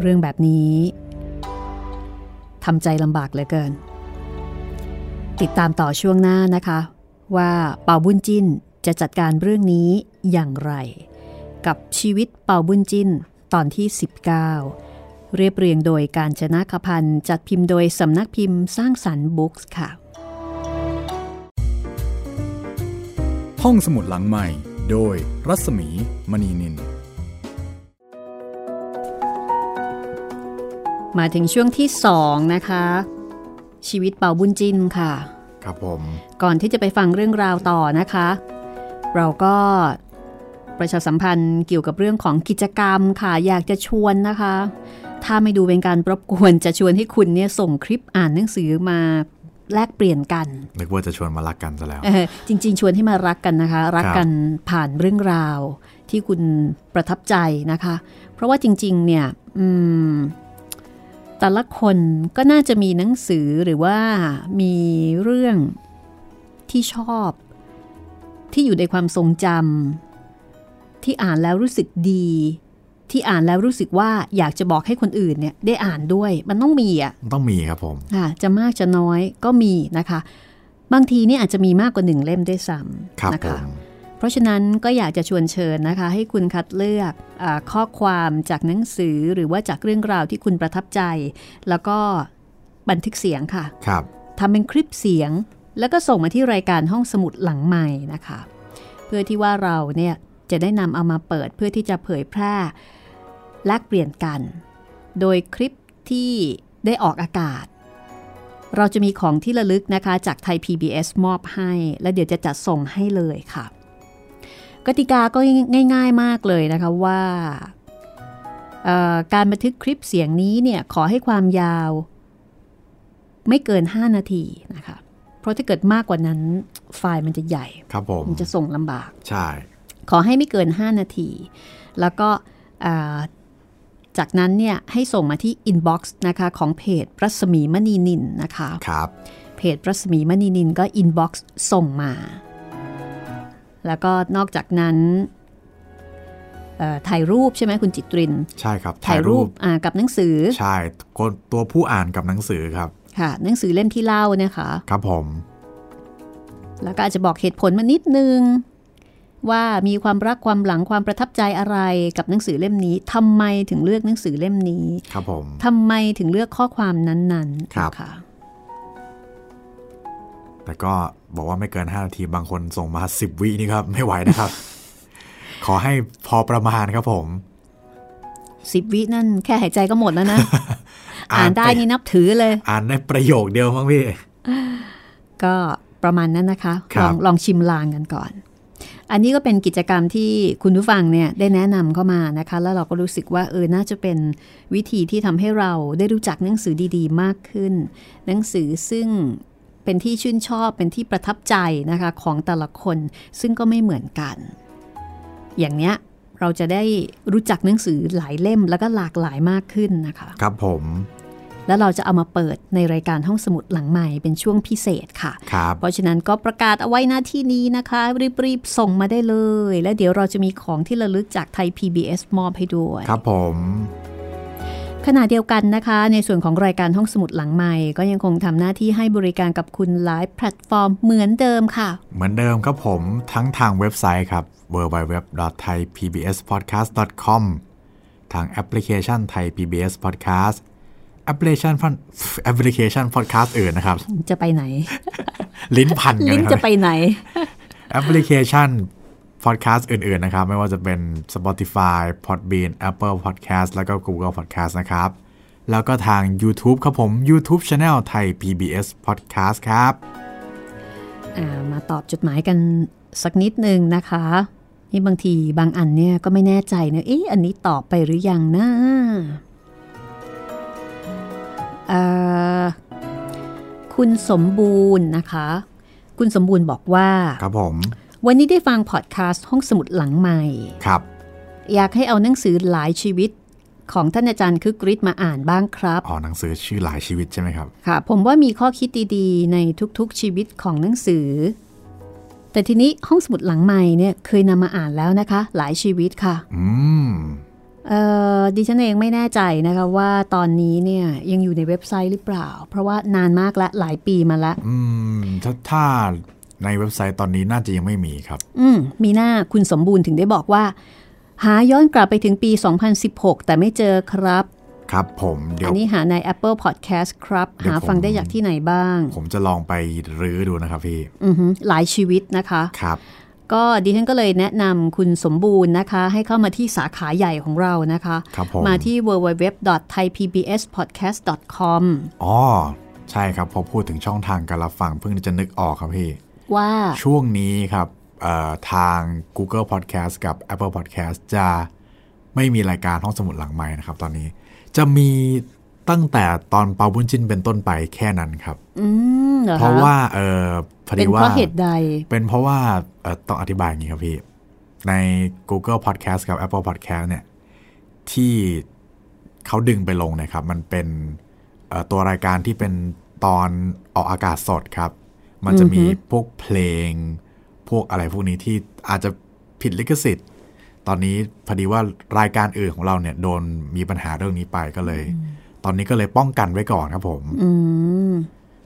เรื่องแบบนี้ทำใจลำบากเหลือเกิน ติดตามต่อช่วงหน้านะคะ ว่าเปาบุญจินจะจัดการเรื่องนี้อย่างไร กับชีวิตเปาบุญจินตอนที่ 19 เรียบเรียงโดยการชนะคพันจัดพิมพ์โดยสำนักพิมพ์สร้างสรรค์บุ๊กส์ค่ะ ห้องสมุดหลังใหม่ โดยรัศมีมณีนิน มาถึงช่วงที่2นะคะ ชีวิตเป่าบุญจินค่ะ ครับผม ก่อนที่จะไปฟังเรื่องราวต่อนะคะ เราก็ประชาสัมพันธ์เกี่ยวกับเรื่องของกิจกรรมค่ะ อยากจะชวนนะคะ ถ้าไม่ดูเป็นการรบกวนจะชวนให้คุณเนี่ยส่งคลิปอ่านหนังสือมา แลกเปลี่ยนกันนึกว่าจะชวนมารักกันซะแล้วเออจริง ๆ ชวนให้มารักกันนะคะ รักกันผ่านเรื่องราวที่คุณประทับใจนะคะ เพราะว่าจริง ๆ เนี่ยอืมแต่ละคนก็น่าจะมีหนังสือหรือว่ามีเรื่องที่ชอบ ที่อยู่ในความทรงจำที่อ่านแล้วรู้สึกดี ที่อ่านแล้วรู้สึกว่าอยากจะบอกให้คนอื่นเนี่ยได้อ่านด้วย มันต้องมีอะต้องมีครับผมค่ะจะมากจะน้อยก็มีนะคะ บางทีนี่อาจจะมีมากกว่าหนึ่งเล่มด้วยซ้ครับำนะผคะมเพราะฉะนั้นก็อยากจะชวนเชิญนะคะ ให้คุณคัดเลือกอาข้อความจากหนังสือหรือว่าจากเรื่องราวที่คุณประทับใจ แล้วก็บันทึกเสียงค่ะครับทำเป็นคลิปเสียง แล้วก็ส่งมาที่รายการห้องสมุดหลังใหม่นะคะ เพื่อที่ว่าเราเนี่ยจะได้นำเอามาเปิดเพื่อที่จะเผยแพร่ แลกเปลี่ยนกัน โดยคลิปที่ได้ออกอากาศ เราจะมีของที่ระลึกนะคะ จากไทย PBS มอบให้ แล้วเดี๋ยวจะจัดส่งให้เลยค่ะ กติกาก็ง่าย ๆมากเลยนะคะว่าเอ่อการบันทึกคลิปเสียงนี้เนี่ยขอให้ความยาว ไม่เกิน 5 นาทีนะคะ เพราะถ้าเกิดมากกว่านั้นไฟล์มันจะใหญ่ครับผมมันจะส่งลำบาก ใช่ ขอให้ไม่เกิน 5 นาที แล้วก็อ่า จากนั้นเนี่ยให้ส่งมาที่ inbox นะคะของเพจรัศมีมณีนินนะคะครับเพจรัศมีมณีนินก็ inbox ส่งมา แล้วก็นอกจากนั้นเอ่อถ่ายรูปใช่ไหมคุณจิตริน ใช่ครับ ถ่ายรูปอ่ากับหนังสือ ใช่คนตัวผู้อ่านกับหนังสือครับ ค่ะ หนังสือเล่มที่เล่าเนี่ยค่ะ ครับผม แล้วก็อาจจะบอกเหตุผลมานิดนึง ว่ามีความรักความหลังความประทับใจอะไรกับหนังสือเล่มนี้ทำไมถึงเลือกหนังสือเล่มนี้ ครับผมทำไมถึงเลือกข้อความนั้นๆครับนะคะแต่ก็บอกว่าไม่เกิน 5 นาทีบางคนส่งมา 10 วินี่ครับ ไม่ไหวนะครับ ขอให้พอประมาณครับผมสิบวินั่นแค่หายใจก็หมดแล้วนะ อ่านอ่านได้ไปนี่นับถือเลย อ่านได้ประโยคเดียวมั้งพี่ ก็ประมาณนั้นนะคะครัลบองลองชิมลางกันก่อน อันนี้ก็เป็นกิจกรรมที่คุณผู้ฟังเนี่ยได้แนะนำเข้ามานะคะ แล้วเราก็รู้สึกว่าเออน่าจะเป็นวิธีที่ทำให้เราได้รู้จักหนังสือดีๆ มากขึ้น หนังสือซึ่งเป็นที่ชื่นชอบเป็นที่ประทับใจนะคะของแต่ละคนซึ่งก็ไม่เหมือนกัน อย่างเนี้ยเราจะได้รู้จักหนังสือหลายเล่มแล้วก็หลากหลายมากขึ้นนะคะ ครับผม แล้วเราจะเอามาเปิดในรายการห้องสมุดหลังใหม่เป็นช่วงพิเศษค่ะครับเพราะฉะนั้นก็ประกาศเอาไว้หน้าที่นี้นะคะ รีบๆ ส่งมาได้เลย แล้วเดี๋ยวเราจะมีของที่ระลึกจากไทย PBS มอบให้ด้วย ครับผมขณะเดียวกันนะคะ ในส่วนของรายการห้องสมุดหลังใหม่ ก็ยังคงทำหน้าที่ให้บริการกับคุณหลายแพลตฟอร์มเหมือนเดิมค่ะ เหมือนเดิมครับผมทั้งทางเว็บไซต์ครับ www.thaipbspodcast.com ทางแอปพลิเคชันไทย PBS Podcast แอปพลิเคชันแอปพลิเคชัน podcast อื่นนะครับ จะไปไหน ลิ้นพันกันลิ้นนะคจะรับไปไหน แอปพลิเคชัน podcast อื่น ๆ นะครับ ไม่ว่าจะเป็น Spotify Podbean Apple Podcast แล้วก็ Google Podcast นะครับ แล้วก็ทาง YouTube ครับผม YouTube Channel ไทย PBS Podcast ครับอ่ามาตอบจดหมายกันสักนิดนึงนะคะ นี่บางทีบางอันเนี่ยก็ไม่แน่ใจนะเอ๊ะอันนี้ตอบไปหรือยังนะเอ่อ คุณสมบูรณ์นะคะ คุณสมบูรณ์บอกว่า ครับผม วันนี้ได้ฟังพอดแคสต์ห้องสมุดหลังใหม่ ครับ อยากให้เอาหนังสือหลายชีวิตของท่านอาจารย์คึกฤทธิ์มาอ่านบ้างครับ อ๋อ หนังสือชื่อหลายชีวิตใช่ไหมครับ ค่ะ ผมว่ามีข้อคิดดีๆ ในทุกๆชีวิตของหนังสือ แต่ทีนี้ห้องสมุดหลังใหม่เนี่ยเคยนำมาอ่านแล้วนะคะ หลายชีวิตค่ะ อืมเอ่อ ดิฉันเองไม่แน่ใจนะคะว่าตอนนี้เนี่ยยังอยู่ในเว็บไซต์หรือเปล่า เพราะว่านานมากละหลายปีมาละอืมถ้าถ้าในเว็บไซต์ตอนนี้น่าจะยังไม่มีครับ อืมมีหน้าคุณสมบูรณ์ถึงได้บอกว่า หาย้อนกลับไปถึงปี 2016 แต่ไม่เจอครับ ครับผมเดี๋ยอัวนนี้หาใน Apple Podcast ครับเดี๋ยวหาฟังผมได้จากที่ไหนบ้าง ผมจะลองไปรื้อดูนะครับพี่ อือหือหลายชีวิตนะคะ ครับ ก็ดิฉันก็เลยแนะนำคุณสมบูรณ์นะคะ ให้เข้ามาที่สาขาใหญ่ของเรานะคะครับผมมาที่ www.thaipbspodcast.com อ๋อ ใช่ครับ พอพูดถึงช่องทางการรับฟังเพิ่งจะนึกออกครับพี่ ว่าช่วงนี้ครับเอ่อทาง Google Podcast กับ Apple Podcast จะไม่มีรายการห้องสมุดหลังใหม่นะครับตอนนี้ จะมี ตั้งแต่ตอนเปาบุญจินเป็นต้นไปแค่นั้นครับอืมเหรอคเพราะว่าเออพอเป็ดีนเพว่าราะเหตุใด เป็นเพราะว่าเอ่อต้องอธิบายอย่างนี้ครับพี่ ใน Google Podcast กับ Apple Podcast เนี่ย ที่เขาดึงไปลงเนะครับ มันเป็นเอ่อตัวรายการที่เป็นตอนออกอากาศสดครับ มันจะมีพวกเพลง พวกอะไรพวกนี้ที่อาจจะผิดลิขสิทธิ์ ตอนนี้พอดีว่ารายการอื่นของเราเนี่ยโดนมีปัญหาเรื่องนี้ไปก็เลย ตอนนี้ก็เลยป้องกันไว้ก่อนครับผมอืม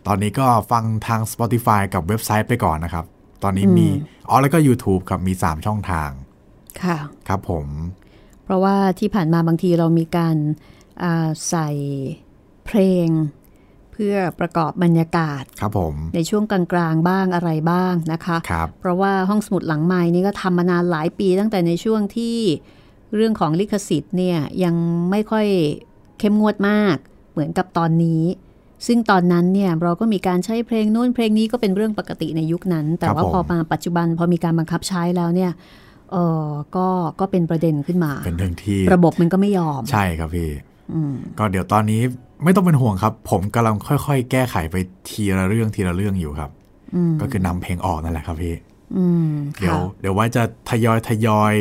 ตอนนี้ก็ฟังทาง Spotify กับเว็บไซต์ไปก่อนนะครับ ตอนนี้มีอ๋อแล้วก็ YouTube ครับมี 3 ช่องทาง ค่ะ ครับผม เพราะว่าที่ผ่านมาบางทีเรามีการอ่าใส่เพลง เพื่อประกอบบรรยากาศ ครับผม ในช่วงกลางๆบ้างอะไรบ้างนะคะครับเพราะว่าห้องสมุดหลังไม้นี่ก็ทำมานานหลายปีตั้งแต่ในช่วงที่เรื่องของลิขสิทธิ์เนี่ยยังไม่ค่อย เข้มงวดมากเหมือนกับตอนนี้ ซึ่งตอนนั้นเนี่ยเราก็มีการใช้เพลงนู้นเพลงนี้ก็เป็นเรื่องปกติในยุคนั้น แต่ว่าครับผมพอมาปัจจุบันพอมีการบังคับใช้แล้วเนี่ยเออก็ก็เป็นประเด็นขึ้นมา เป็นเรื่องที่ระบบมันก็ไม่ยอม ใช่ครับพี่ก็เดี๋ยวตอนนี้ไม่ต้องเป็นห่วงครับ ผมกำลังค่อย ๆ แก้ไขไปทีละเรื่องทีละเรื่องอยู่ครับก็คือนำเพลงออกนั่นแหละครับพี่อืมเดี๋ยวค่ะเดี๋ยวว่าจะทยอยทยอย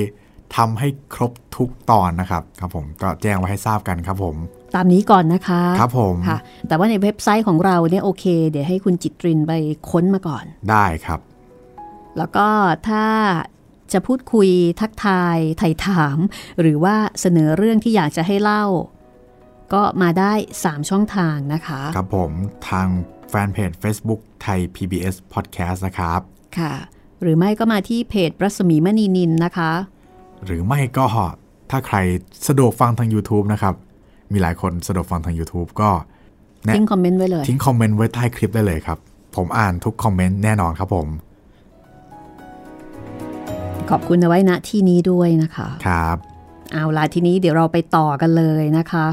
ทำให้ครบทุกตอนนะครับครับผมก็แจ้งไว้ให้ทราบกันครับผมตามนี้ก่อนนะคะครับผมค่ะ แต่ว่าในเว็บไซต์ของเราเนี่ยโอเค เดี๋ยวให้คุณจิตรินไปค้นมาก่อน ได้ครับ แล้วก็ถ้าจะพูดคุยทักทายไถ่ถาม หรือว่าเสนอเรื่องที่อยากจะให้เล่า ก็มาได้ 3 ช่องทางนะคะ ครับผมทางแฟนเพจ Facebook ไทย PBS Podcast นะครับ ค่ะ หรือไม่ก็มาที่เพจรัศมีมณีนินนะคะ หรือไม่ก็ถ้าใครสะดวกฟังทาง YouTube นะครับ มีหลายคนสะดวกฟังทาง YouTube ก็แน่ทิ้งคอมเมนต์ไว้เลย ทิ้งคอมเมนต์ไว้ใต้คลิปได้เลยครับ ผมอ่านทุกคอมเมนต์แน่นอนครับผม ขอบคุณเอาไว้ณที่นี้ด้วยนะคะ ครับ เอาล่ะทีนี้เดี๋ยวเราไปต่อกันเลยนะคะ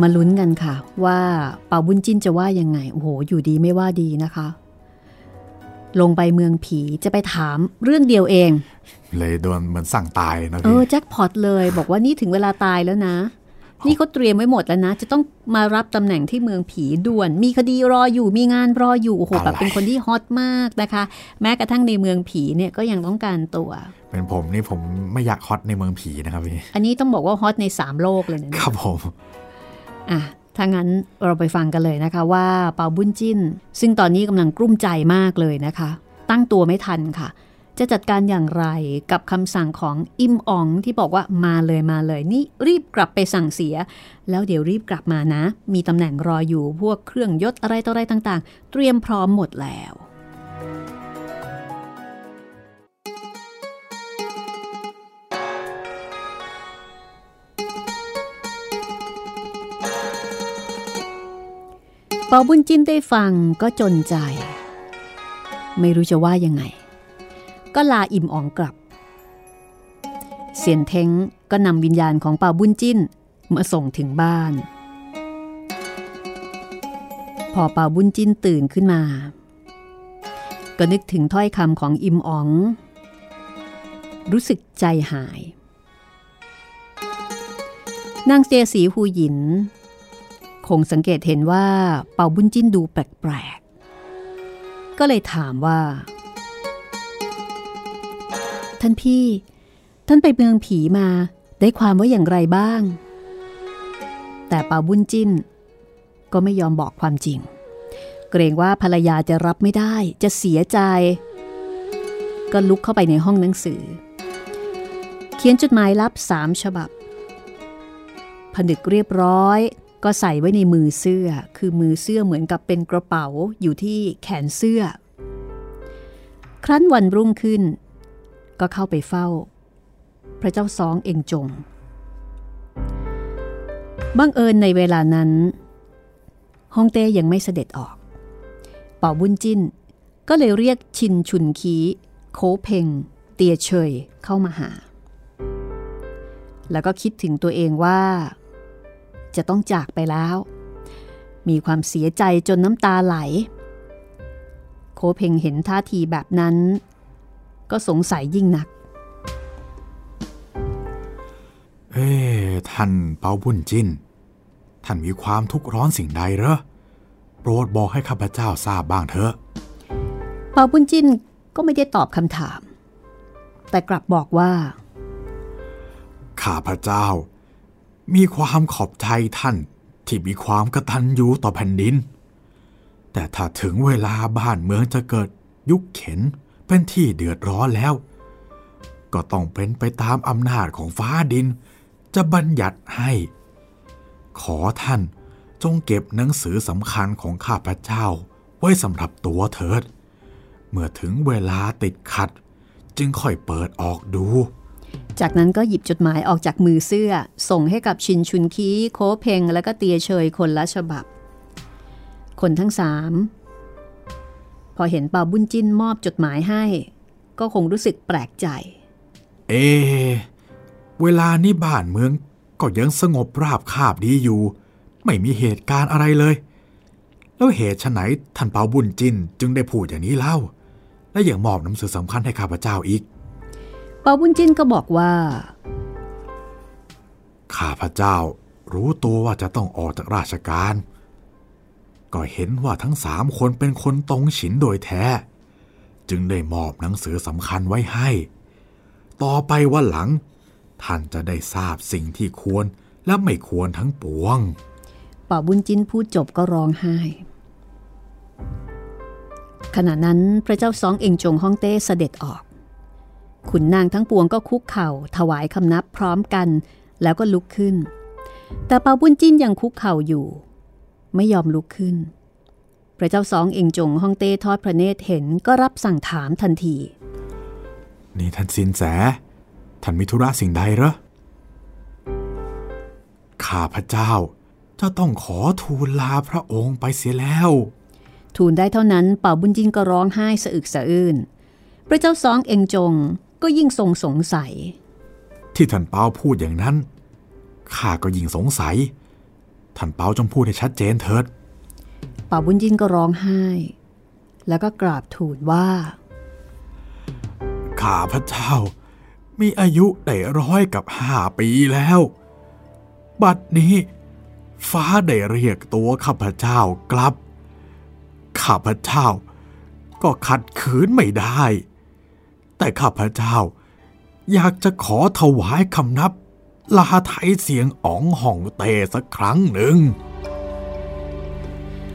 มาลุ้นกันค่ะ ว่าเปาบุ้นจิ้นจะว่ายังไง โอ้โห อยู่ดีไม่ว่าดีนะคะ ลงไปเมืองผีจะไปถามเรื่องเดียวเอง เลยโดนเหมือนสั่งตายนะเอพี่อแจ็คพอตเลยบอกว่านี่ถึงเวลาตายแล้วนะ นี่เขาเตรียมไว้หมดแล้วนะ จะต้องมารับตำแหน่งที่เมืองผีด่วน มีคดีรออยู่มีงานรออยู่โอ้โหแบบเป็นคนที่ฮอตมากนะคะ แม้กระทั่งในเมืองผีเนี่ยก็ยังต้องการตัว เป็นผมนี่ผมไม่อยากฮอตในเมืองผีนะครับพี่อันนี้ต้องบอกว่าฮอตในสามโลกเลยนะเนี่ยครับผมอะถ้างั้นเราไปฟังกันเลยนะคะว่าเปาบุญจิ้น ซึ่งตอนนี้กำลังกลุ้มใจมากเลยนะคะ ตั้งตัวไม่ทันค่ะ จะจัดการอย่างไรกับคำสั่งของอิมอองที่บอกว่ามาเลยมาเลยนี่รีบกลับไปสั่งเสีย แล้วเดี๋ยวรีบกลับมานะ มีตำแหน่งรออยู่พวกเครื่องยศอะไรต่ออะไรต่างๆ เตรียมพร้อมหมดแล้วเปาบุญจินได้ฟังก็จนใจ ไม่รู้จะว่ายังไง ก็ลาอิ่มอองกลับ เสียนเท้งก็นำวิญญาณของเปาบุญจิ้นมาส่งถึงบ้าน พอเปาบุญจิ้นตื่นขึ้นมา ก็นึกถึงถ้อยคำของอิมอ๋อง รู้สึกใจหาย นางเซียสีหูหยิน คงสังเกตเห็นว่าเปาบุญจิ้นดูแปลกๆ ก็เลยถามว่า ท่านพี่ ท่านไปเมืองผีมา ได้ความว่าอย่างไรบ้าง แต่เปาบุญจิ้น ก็ไม่ยอมบอกความจริง เกรงว่าภรรยาจะรับไม่ได้ จะเสียใจ ก็ลุกเข้าไปในห้องหนังสือ เขียนจดหมายลับสามฉบับ ผนึกเรียบร้อยก็ใส่ไว้ในมือเสื้อ คือมือเสื้อเหมือนกับเป็นกระเป๋าอยู่ที่แขนเสื้อ ครั้นวันรุ่งขึ้น ก็เข้าไปเฝ้า พระเจ้าซองเองจง บังเอิญในเวลานั้นฮ่องเต้ยังไม่เสด็จออก เป่าบุญจิ้น ก็เลยเรียกชินชุนคีโคเพงเตียเฉยเข้ามาหา แล้วก็คิดถึงตัวเองว่า จะต้องจากไปแล้ว มีความเสียใจจนน้ำตาไหล โคเพงเห็นท่าทีแบบนั้น ก็สงสัยยิ่งนัก เอ้ท่านเปาบุญจินท่านมีความทุกข์ร้อนสิ่งใดเหรอ โปรดบอกให้ข้าพเจ้าทราบบ้างเถอะ เปาบุญจิ้นก็ไม่ได้ตอบคำถาม แต่กลับบอกว่า ข้าพเจ้า มีความขอบใจท่านที่มีความกตัญญูต่อแผ่นดิน แต่ถ้าถึงเวลาบ้านเมืองจะเกิดยุคเข็น เป็นที่เดือดร้อนแล้ว ก็ต้องเป็นไปตามอำนาจของฟ้าดิน จะบัญญัติให้ ขอท่านจงเก็บหนังสือสำคัญของข้าพเจ้าไว้สำหรับตัวเถิด เมื่อถึงเวลาติดขัด จึงค่อยเปิดออกดู จากนั้นก็หยิบจดหมายออกจากมือเสื้อ ส่งให้กับชินชุนคีโคเพงและก็เตียเชยคนละฉบับ คนทั้งสาม พอเห็นเปาบุญจินมอบจดหมายให้ ก็คงรู้สึกแปลกใจ เอ เวลานี้บ้านเมืองก็ยังสงบราบคาบดีอยู่ ไม่มีเหตุการณ์อะไรเลย แล้วเหตุไฉนท่านเปาบุญจินจึงได้พูดอย่างนี้เล่า และยังมอบหนังสือสำคัญให้ข้าพเจ้าอีก เปาบุญจินก็บอกว่า ข้าพเจ้ารู้ตัวว่าจะต้องออกจากราชการ ก็เห็นว่าทั้งสามคนเป็นคนตรงฉินโดยแท้ จึงได้มอบหนังสือสำคัญไว้ให้ ต่อไปวันหลัง ท่านจะได้ทราบสิ่งที่ควรและไม่ควรทั้งปวงป่าบุญจินพูดจบก็ร้องไห้ ขณะนั้นพระเจ้าสองเองจงฮ่องเต้เสด็จออก ขุนนางทั้งปวงก็คุกเข่า ถวายคำนับพร้อมกัน แล้วก็ลุกขึ้น แต่ป่าบุญจินยังคุกเข่าอยู่ ไม่ยอมลุกขึ้น พระเจ้าสองเองจงฮ่องเต้ทอดพระเนตรเห็นก็รับสั่งถามทันที นี่ท่านสินแส ท่านมีธุระสิ่งใดเหรอ ข้าพเจ้าจะต้องขอทูลลาพระองค์ไปเสียแล้ว ทูลได้เท่านั้นเป่าบุญจินก็ร้องไห้สะอึกสะอื้น พระเจ้าสองเองจงก็ยิ่งทรงสงสัย ที่ท่านเปาพูดอย่างนั้นข้าก็ยิ่งสงสัย ท่านเปาจงพูดให้ชัดเจนเถิดเป่าบุญจินก็ร้องไห้ แล้วก็กราบทูลว่า ข้าพเจ้า มีอายุได้ร้อยกับห้าปีแล้ว บัดนี้ ฟ้าได้เรียกตัวข้าพเจ้ากลับ ข้าพเจ้า ก็ขัดขืนไม่ได้ แต่ข้าพเจ้า อยากจะขอถวายคำนับ ลาไทยเสียงอ๋องห่องเตสักครั้งหนึ่ง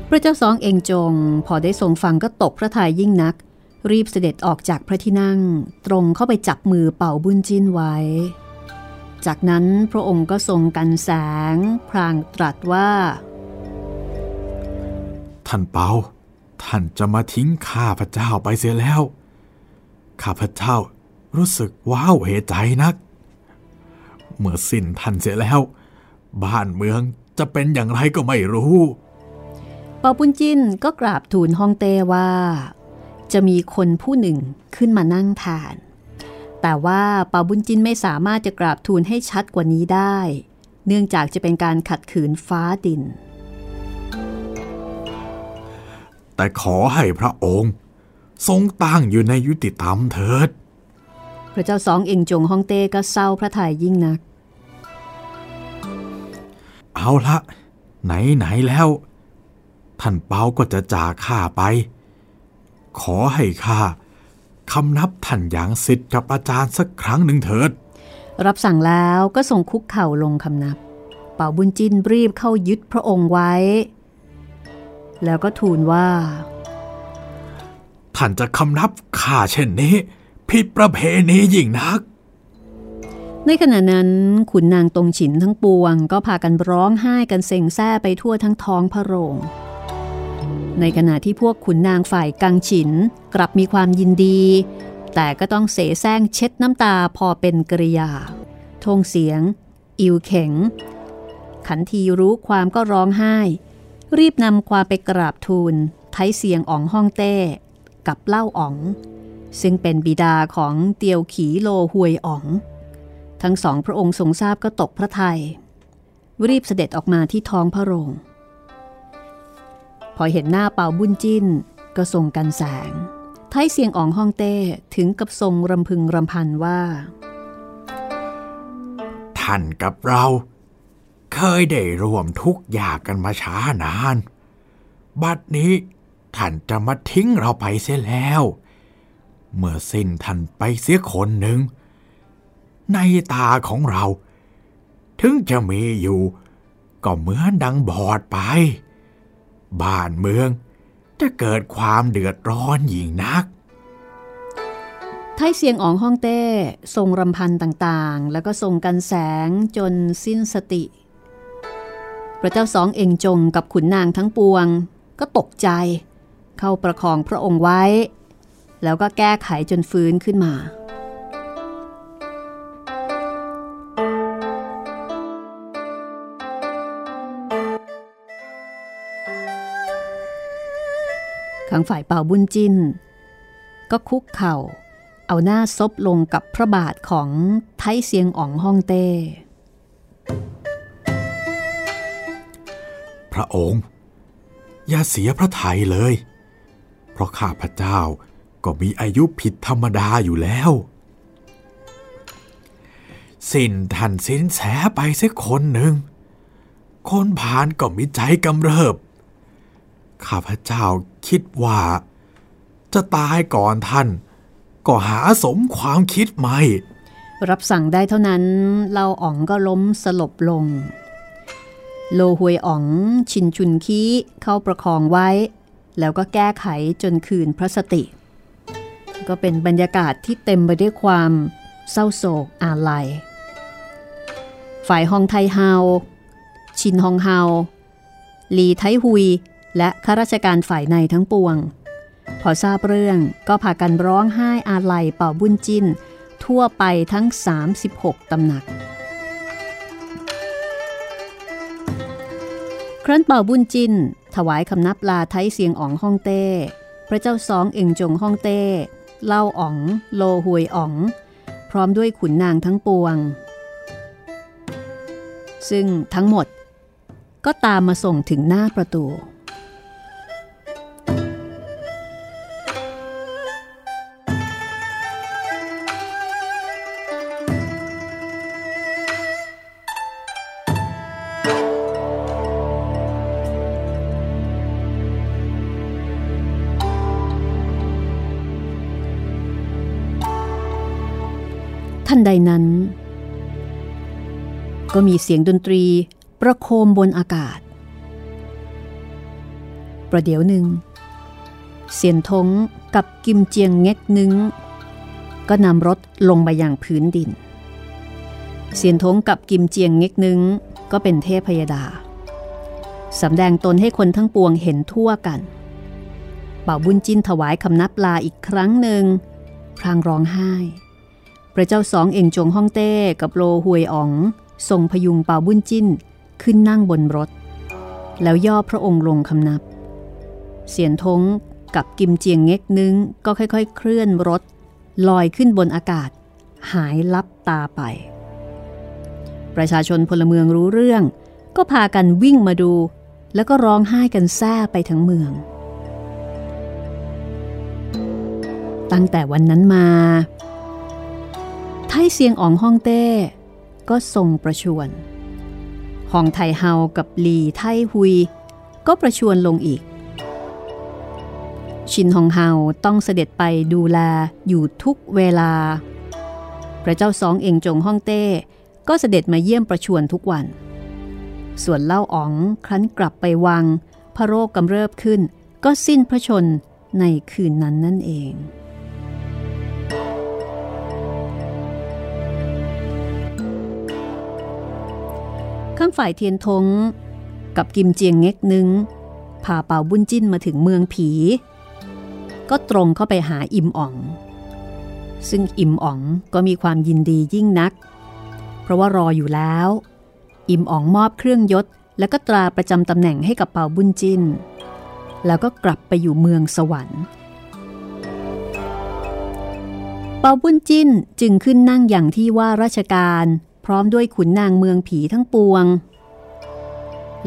พระเจ้าสองเองจง พอได้ทรงฟังก็ตกพระทัยยิ่งนัก รีบเสด็จออกจากพระที่นั่ง ตรงเข้าไปจับมือเป่าบุญจินไว้ จากนั้นพระองค์ก็ทรงกันแสง พรางตรัสว่า ท่านเปาท่านจะมาทิ้งข้าพเจ้าไปเสียแล้ว ข้าพเจ้ารู้สึกว้าวเหใจนัก เมื่อสิ้นท่านเสียแล้ว บ้านเมืองจะเป็นอย่างไรก็ไม่รู้เปาปุญจินก็กราบทูลฮ่องเต้ว่า จะมีคนผู้หนึ่งขึ้นมานั่งแทนแต่ว่าเปาบุญจินไม่สามารถจะกราบทูลให้ชัดกว่านี้ได้ เนื่องจากจะเป็นการขัดขืนฟ้าดิน แต่ขอให้พระองค์ทรงตั้งอยู่ในยุติธรรมเถิด พระเจ้าสองเองจงฮ่องเต้ก็เศร้าพระทัยยิ่งนัก เอาละ ไหนไหนแล้ว ท่านเปาก็จะจากข้าไป ขอให้ข้าคำนับท่านอย่างสิทธิ์กับอาจารย์สักครั้งหนึ่งเถิด รับสั่งแล้วก็ส่งคุกเข่าลงคำนับ เป่าบุญจินรีบเข้ายึดพระองค์ไว้ แล้วก็ทูลว่า ท่านจะคำนับข้าเช่นนี้ ผิดประเพณียิ่งนัก ในขณะนั้นขุนนางตรงฉินทั้งปวง ก็พากันร้องไห้กันเซ็งแซ่ไปทั่วทั้งท้องพระโรง ในขณะที่พวกขุนนางฝ่ายกังฉินกลับมีความยินดี แต่ก็ต้องเสแสร้งเช็ดน้ำตาพอเป็นกริยาทงเสียง อิวเข็ง ขันทีรู้ความก็ร้องไห้ รีบนำความไปกราบทูลไทเสียงอองฮ่องเต้ กับเล่าอ๋อง ซึ่งเป็นบิดาของเตียวขีโลหวยอ๋อง ทั้งสองพระองค์ทรงทราบก็ตกพระทยัยรีบเสด็จออกมาที่ท้องพระโรง พอเห็นหน้าเป่าบุญจิ้นก็ทรงกันแสงไทยเสียงอ๋องฮ่องเต้ถึงกับทรงรำพึงรำพันว่า ท่านกับเรา เคยได้รวมทุกข์ยากกันมาช้านาน บัดนี้ท่านจะมาทิ้งเราไปเสียแล้ว เมื่อสิ้นท่านไปเสียคนหนึ่ง ในตาของเรา ถึงจะมีอยู่ ก็เหมือนดังบอดไป บ้านเมืองจะเกิดความเดือดร้อนยิ่งนัก ไทยเสียงอ๋องฮ่องเต้ทรงรำพันต่างๆ แล้วก็ทรงกันแสงจนสิ้นสติ พระเจ้าสองเองจงกับขุนนางทั้งปวง ก็ตกใจ เข้าประคองพระองค์ไว้ แล้วก็แก้ไขจนฟื้นขึ้นมา ข้างฝ่ายเป่าบุญจินก็คุกเข่า เอาหน้าซบลงกับพระบาทของไทเซียงอ๋องฮ่องเต้ พระองค์ อย่าเสียพระไทยเลย เพราะข้าพระเจ้าก็มีอายุผิดธรรมดาอยู่แล้ว สิ้นท่านสิ้นแสไปสักคนหนึ่ง คนผ่านก็มีใจกำเริบ ข้าพเจ้าคิดว่า จะตายก่อนท่าน ก็หาสมความคิดไม่ รับสั่งได้เท่านั้นเล่าอ๋องก็ล้มสลบลง โลหวยอ๋องชินชุนคีเข้าประคองไว้ แล้วก็แก้ไขจนคืนพระสติ ก็เป็นบรรยากาศที่เต็มไปด้วยความเศร้าโศกอาลัย ฝ่ายฮองไทเฮาชินฮองเฮาหลีไทหุย และข้าราชการฝ่ายในทั้งปวง พอทราบเรื่องก็พากันร้องไห้อาลัยเป่าบุญจินทั่วไปทั้ง 36 ตำหนัก ครั้นเป่าบุญจินถวายคำนับลาไทเสียงอ๋องฮ่องเต้ พระเจ้าสองเอ่งจงฮ่องเต้ เล่าอ๋อง โลหวยอ๋อง พร้อมด้วยขุนนางทั้งปวง ซึ่งทั้งหมดก็ตามมาส่งถึงหน้าประตู นใดนั้น ก็มีเสียงดนตรีประโคมบนอากาศ ประเดี๋ยวหนึ่ง เสียนทงกับกิมเจียงเง็กนึงก็นำรถลงมาอย่างพื้นดิน เสียนทงกับกิมเจียงเง็กนึงก็เป็นเทพพยดาสำแดงตนให้คนทั้งปวงเห็นทั่วกัน เป่าบุญจินถวายคำนับลาอีกครั้งหนึ่ง พรางร้องไห้ พระเจ้าสองเอ่งจงฮ่องเต้กับโลหวยอ๋องทรงพยุงเปาบุญจิ้นขึ้นนั่งบนรถ แล้วย่อพระองค์ลงคำนับ เสียนทงกับกิมเจียงเง็กนึงก็ค่อยๆ เคลื่อนรถ ลอยขึ้นบนอากาศ หายลับตาไป ประชาชนพลเมืองรู้เรื่อง ก็พากันวิ่งมาดู แล้วก็ร้องไห้กันแซ่ไปทั้งเมือง ตั้งแต่วันนั้นมา ไทเซียงอ๋องฮ่องเต้ ก็ทรงประชวนฮองไทเฮากับหลีไทฮุย ก็ประชวนลงอีก ชินฮองเฮาต้องเสด็จไปดูแลอยู่ทุกเวลา พระเจ้าสองเองจงฮ่องเต้ ก็เสด็จมาเยี่ยมประชวนทุกวัน ส่วนเล่าอ๋องครั้นกลับไปวัง พระโรคกำเริบขึ้น ก็สิ้นพระชนในคืนนั้นนั่นเอง ข้างฝ่ายเทียนทง กับกิมเจียงเง็กนึงพาเป่าบุญจิ้นมาถึงเมืองผี ก็ตรงเข้าไปหาอิมอ๋อง ซึ่งอิมอ๋องก็มีความยินดียิ่งนัก เพราะว่ารออยู่แล้ว อิมอ๋องมอบเครื่องยศแล้วก็ตราประจำตำแหน่งให้กับเป่าบุญจิ้น แล้วก็กลับไปอยู่เมืองสวรรค์ เปาบุญจิ้นจึงขึ้นนั่งอย่างที่ว่าราชการ ร้อมด้วยขุนนางเมืองผีทั้งปวง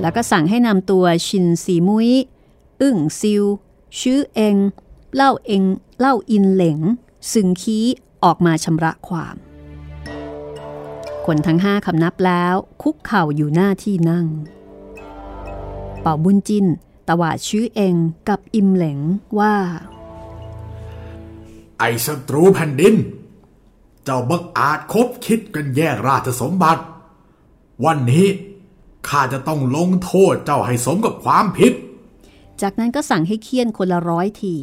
แล้วก็สั่งให้นำตัวชินสีมุยอึ้งซิว ชื่อเองเล่าเองเล่าอินเหลงสึงคีออกมาชำระความ คนทั้งห้าคำนับแล้วคุกเข่าอยู่หน้าที่นั่ง เป่าบุญจินตวาดชื่อเองกับอิมเหลงว่า ไอศัตรูแผ่นดิน เจ้าบักอาจคบคิดกันแย่งราชสมบัติ วันนี้ข้าจะต้องลงโทษเจ้าให้สมกับความผิด จากนั้นก็สั่งให้เคี่ยนคนละร้อยที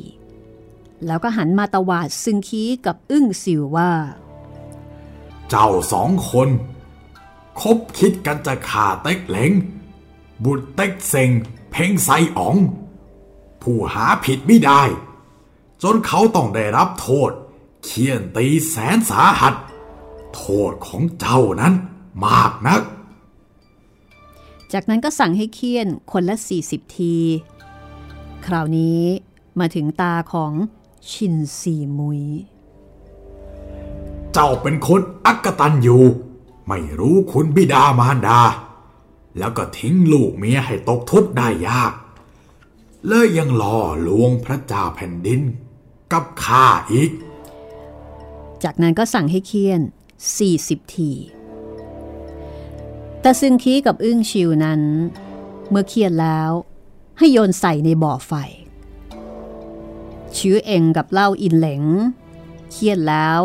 แล้วก็หันมาตวาดซึงคีกับอึ้งสิวว่า เจ้าสองคน คบคิดกันจะฆ่าเต็กเหลง บุตรเต็กเซ็งเพ่งไซอ๋อง ผู้หาผิดไม่ได้ จนเขาต้องได้รับโทษ เคี่ยนตีแสนสาหัส โทษของเจ้านั้นมากนัก จากนั้นก็สั่งให้เคี่ยนคนละ 40 ที คราวนี้มาถึงตาของชินซีมุย เจ้าเป็นคนอักตันอยู่ไม่รู้คุณบิดามารดา แล้วก็ทิ้งลูกเมียให้ตกทุกข์ได้ยาก เลยยังหล่อลวงพระเจ้าแผ่นดิน กับข้าอีก จากนั้นก็สั่งให้เคี่ยน 40 ที แต่ซึงคีกับอึ้งชิวนั้น เมื่อเคี่ยนแล้ว ให้โยนใส่ในบ่อไฟชื้อเองกับเหล้าอินเหลงเคี่ยนแล้ว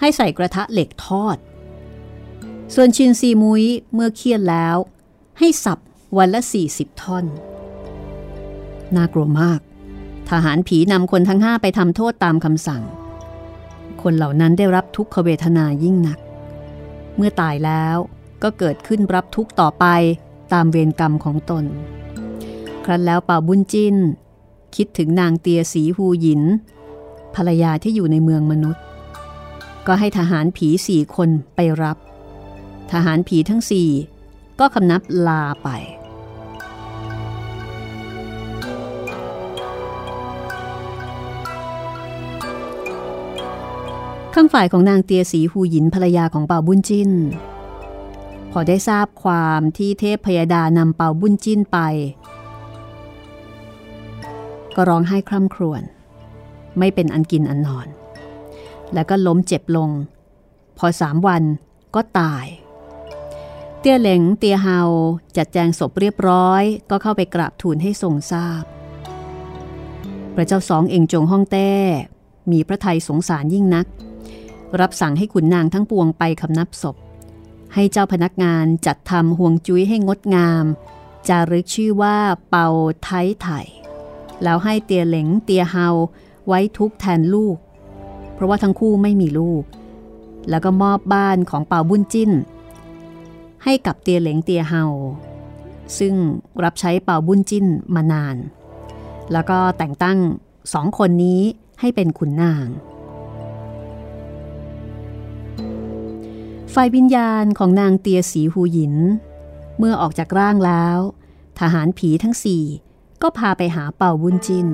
ให้ใส่กระทะเหล็กทอด ส่วนชินซีมุ้ยเมื่อเคี่ยนแล้ว ให้สับวันละ 40 ท่อน น่ากลัวมาก ทหารผีนำคนทั้งห้าไปทำโทษตามคำสั่ง คนเหล่านั้นได้รับทุกขเวทนายิ่งหนัก เมื่อตายแล้วก็เกิดขึ้นรับทุกต่อไปตามเวรกรรมของตน ครั้นแล้วเป่าบุญจินคิดถึงนางเตียสีฮูหยิน ภรรยาที่อยู่ในเมืองมนุษย์ ก็ให้ทหารผีสี่คนไปรับ ทหารผีทั้งสี่ก็คำนับลาไป ข้างฝ่ายของนางเตียสีฮูหยินภรรยาของเปาบุญจินพอได้ทราบความที่เทพพยดานำเปาบุญจินไป ก็ร้องไห้คร่ำครวญไม่เป็นอันกินอันนอน แล้วก็ล้มเจ็บลง พอสามวันก็ตาย เตียเหลงเตียเฮาจัดแจงศพเรียบร้อย ก็เข้าไปกราบทูลให้ทรงทราบ พระเจ้าสองเองจงห้องแต้ มีพระไทยสงสารยิ่งนัก รับสั่งให้ขุนนางทั้งปวงไปคำนับศพ ให้เจ้าพนักงานจัดทำห่วงจุ้ยให้งดงาม จารึกชื่อว่าเปาไทไถ่แล้วให้เตียเหลงเตียเฮาไว้ทุกแทนลูก เพราะว่าทั้งคู่ไม่มีลูก แล้วก็มอบบ้านของเปาบุญจิ้น ให้กับเตียเหลงเตียเฮาซึ่งรับใช้เปาบุญจิ้นมานาน แล้วก็แต่งตั้งสองคนนี้ให้เป็นขุนนาง ฝ่ายวิญญาณของนางเตียสีหูหยิน เมื่อออกจากร่างแล้ว ทหารผีทั้งสี่ก็พาไปหาเป่าบุญจิน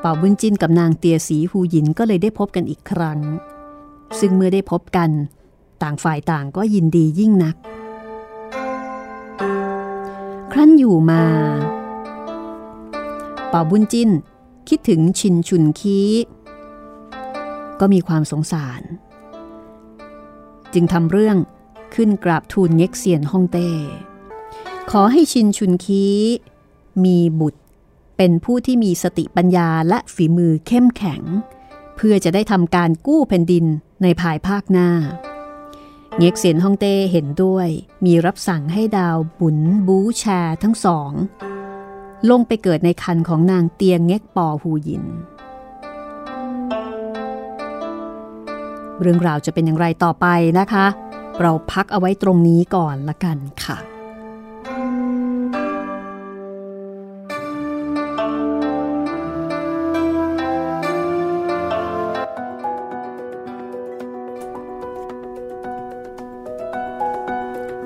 เป่าบุญจินกับนางเตียสีหูหยินก็เลยได้พบกันอีกครั้ง ซึ่งเมื่อได้พบกัน ต่างฝ่ายต่างก็ยินดียิ่งนัก ครั้นอยู่มา เป่าบุญจินคิดถึงชินชุนคีก็มีความสงสาร จึงทำเรื่องขึ้นกราบทูลเง็กเซียนฮ่องเต้ ขอให้ชินชุนคีมีบุตร เป็นผู้ที่มีสติปัญญาและฝีมือเข้มแข็ง เพื่อจะได้ทำการกู้แผ่นดินในภายภาคหน้า เง็กเซียนฮ่องเต้เห็นด้วยมีรับสั่งให้ดาวบุญบูชาทั้งสอง ลงไปเกิดในคันของนางเตียงเง็กปอหูหยิน เรื่องราวจะเป็นอย่างไรต่อไปนะคะ เราพักเอาไว้ตรงนี้ก่อนละกันค่ะ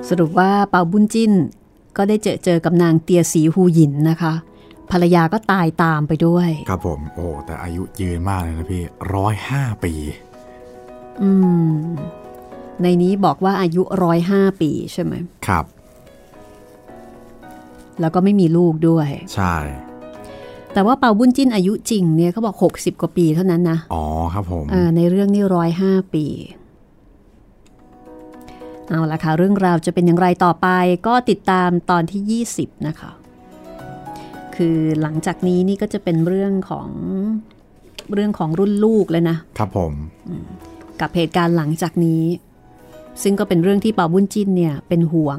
สรุปว่าเปาบุญจิ้นก็ได้เจอเจอกับนางเตียสีฮูหยินนะคะ ภรรยาก็ตายตามไปด้วย ครับผม โอ้ แต่อายุยืนมากเลยนะพี่ร้อยห้าปี อืม ในนี้บอกว่าอายุร้อยห้าปีใช่ไหม ครับ แล้วก็ไม่มีลูกด้วย ใช่ แต่ว่าเปาบุญจิ้นอายุจริงเนี่ยเขาบอก 60 กว่าปีเท่านั้นนะ อ๋อครับผมอ่าในเรื่องนี้ร้อยห้าปีเอาละค่ะ เรื่องราวจะเป็นอย่างไรต่อไปก็ติดตามตอนที่ 20 นะคะ คือหลังจากนี้นี่ก็จะเป็นเรื่องของเรื่องของรุ่นลูกแล้วนะครับผม กับเหตุการณ์หลังจากนี้ ซึ่งก็เป็นเรื่องที่เป่าบุญจิ้นเนี่ยเป็นห่วง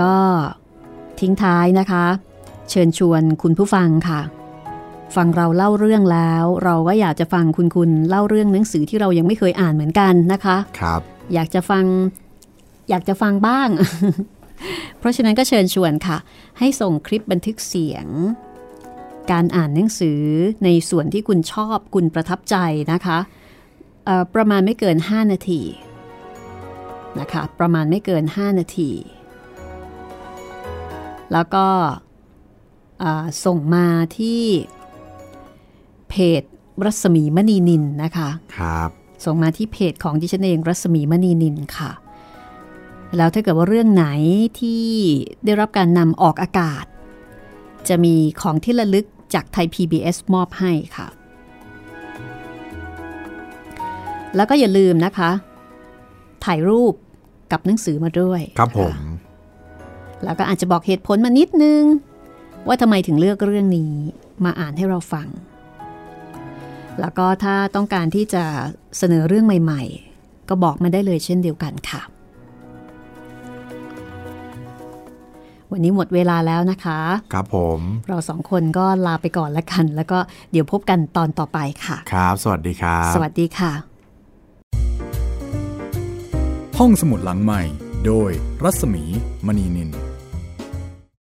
ก็ทิ้งท้ายนะคะ เชิญชวนคุณผู้ฟังค่ะ ฟังเราเล่าเรื่องแล้ว เราก็อยากจะฟังคุณคุณเล่าเรื่องหนังสือที่เรายังไม่เคยอ่านเหมือนกันนะคะครับ อยากจะฟังอยากจะฟังบ้าง เพราะฉะนั้นก็เชิญชวนค่ะ ให้ส่งคลิปบันทึกเสียง การอ่านหนังสือในส่วนที่คุณชอบคุณประทับใจนะคะเอ่อประมาณไม่เกิน 5 นาทีนะคะประมาณไม่เกิน 5 นาที แล้วก็เอ่อส่งมาที่เพจรัศมีมณีนินนะคะครับส่งมาที่เพจของดิฉันเองรัศมีมณีนินค่ะ แล้วถ้าเกิดว่าเรื่องไหนที่ได้รับการนำออกอากาศ จะมีของที่ระลึก จากไทย PBS มอบให้ค่ะ แล้วก็อย่าลืมนะคะ ถ่ายรูปกับหนังสือมาด้วย ครับผม แล้วก็อาจจะบอกเหตุผลมานิดนึง ว่าทำไมถึงเลือกเรื่องนี้มาอ่านให้เราฟัง แล้วก็ถ้าต้องการที่จะเสนอเรื่องใหม่ ๆ ก็บอกมาได้เลยเช่นเดียวกันค่ะ วันนี้หมดเวลาแล้วนะคะ ครับผม เราสองคนก็ลาไปก่อนละกัน แล้วก็เดี๋ยวพบกันตอนต่อไปค่ะ ครับ สวัสดีครับ สวัสดีค่ะ ห้องสมุดหลังใหม่ โดยรัศมีมณีนิน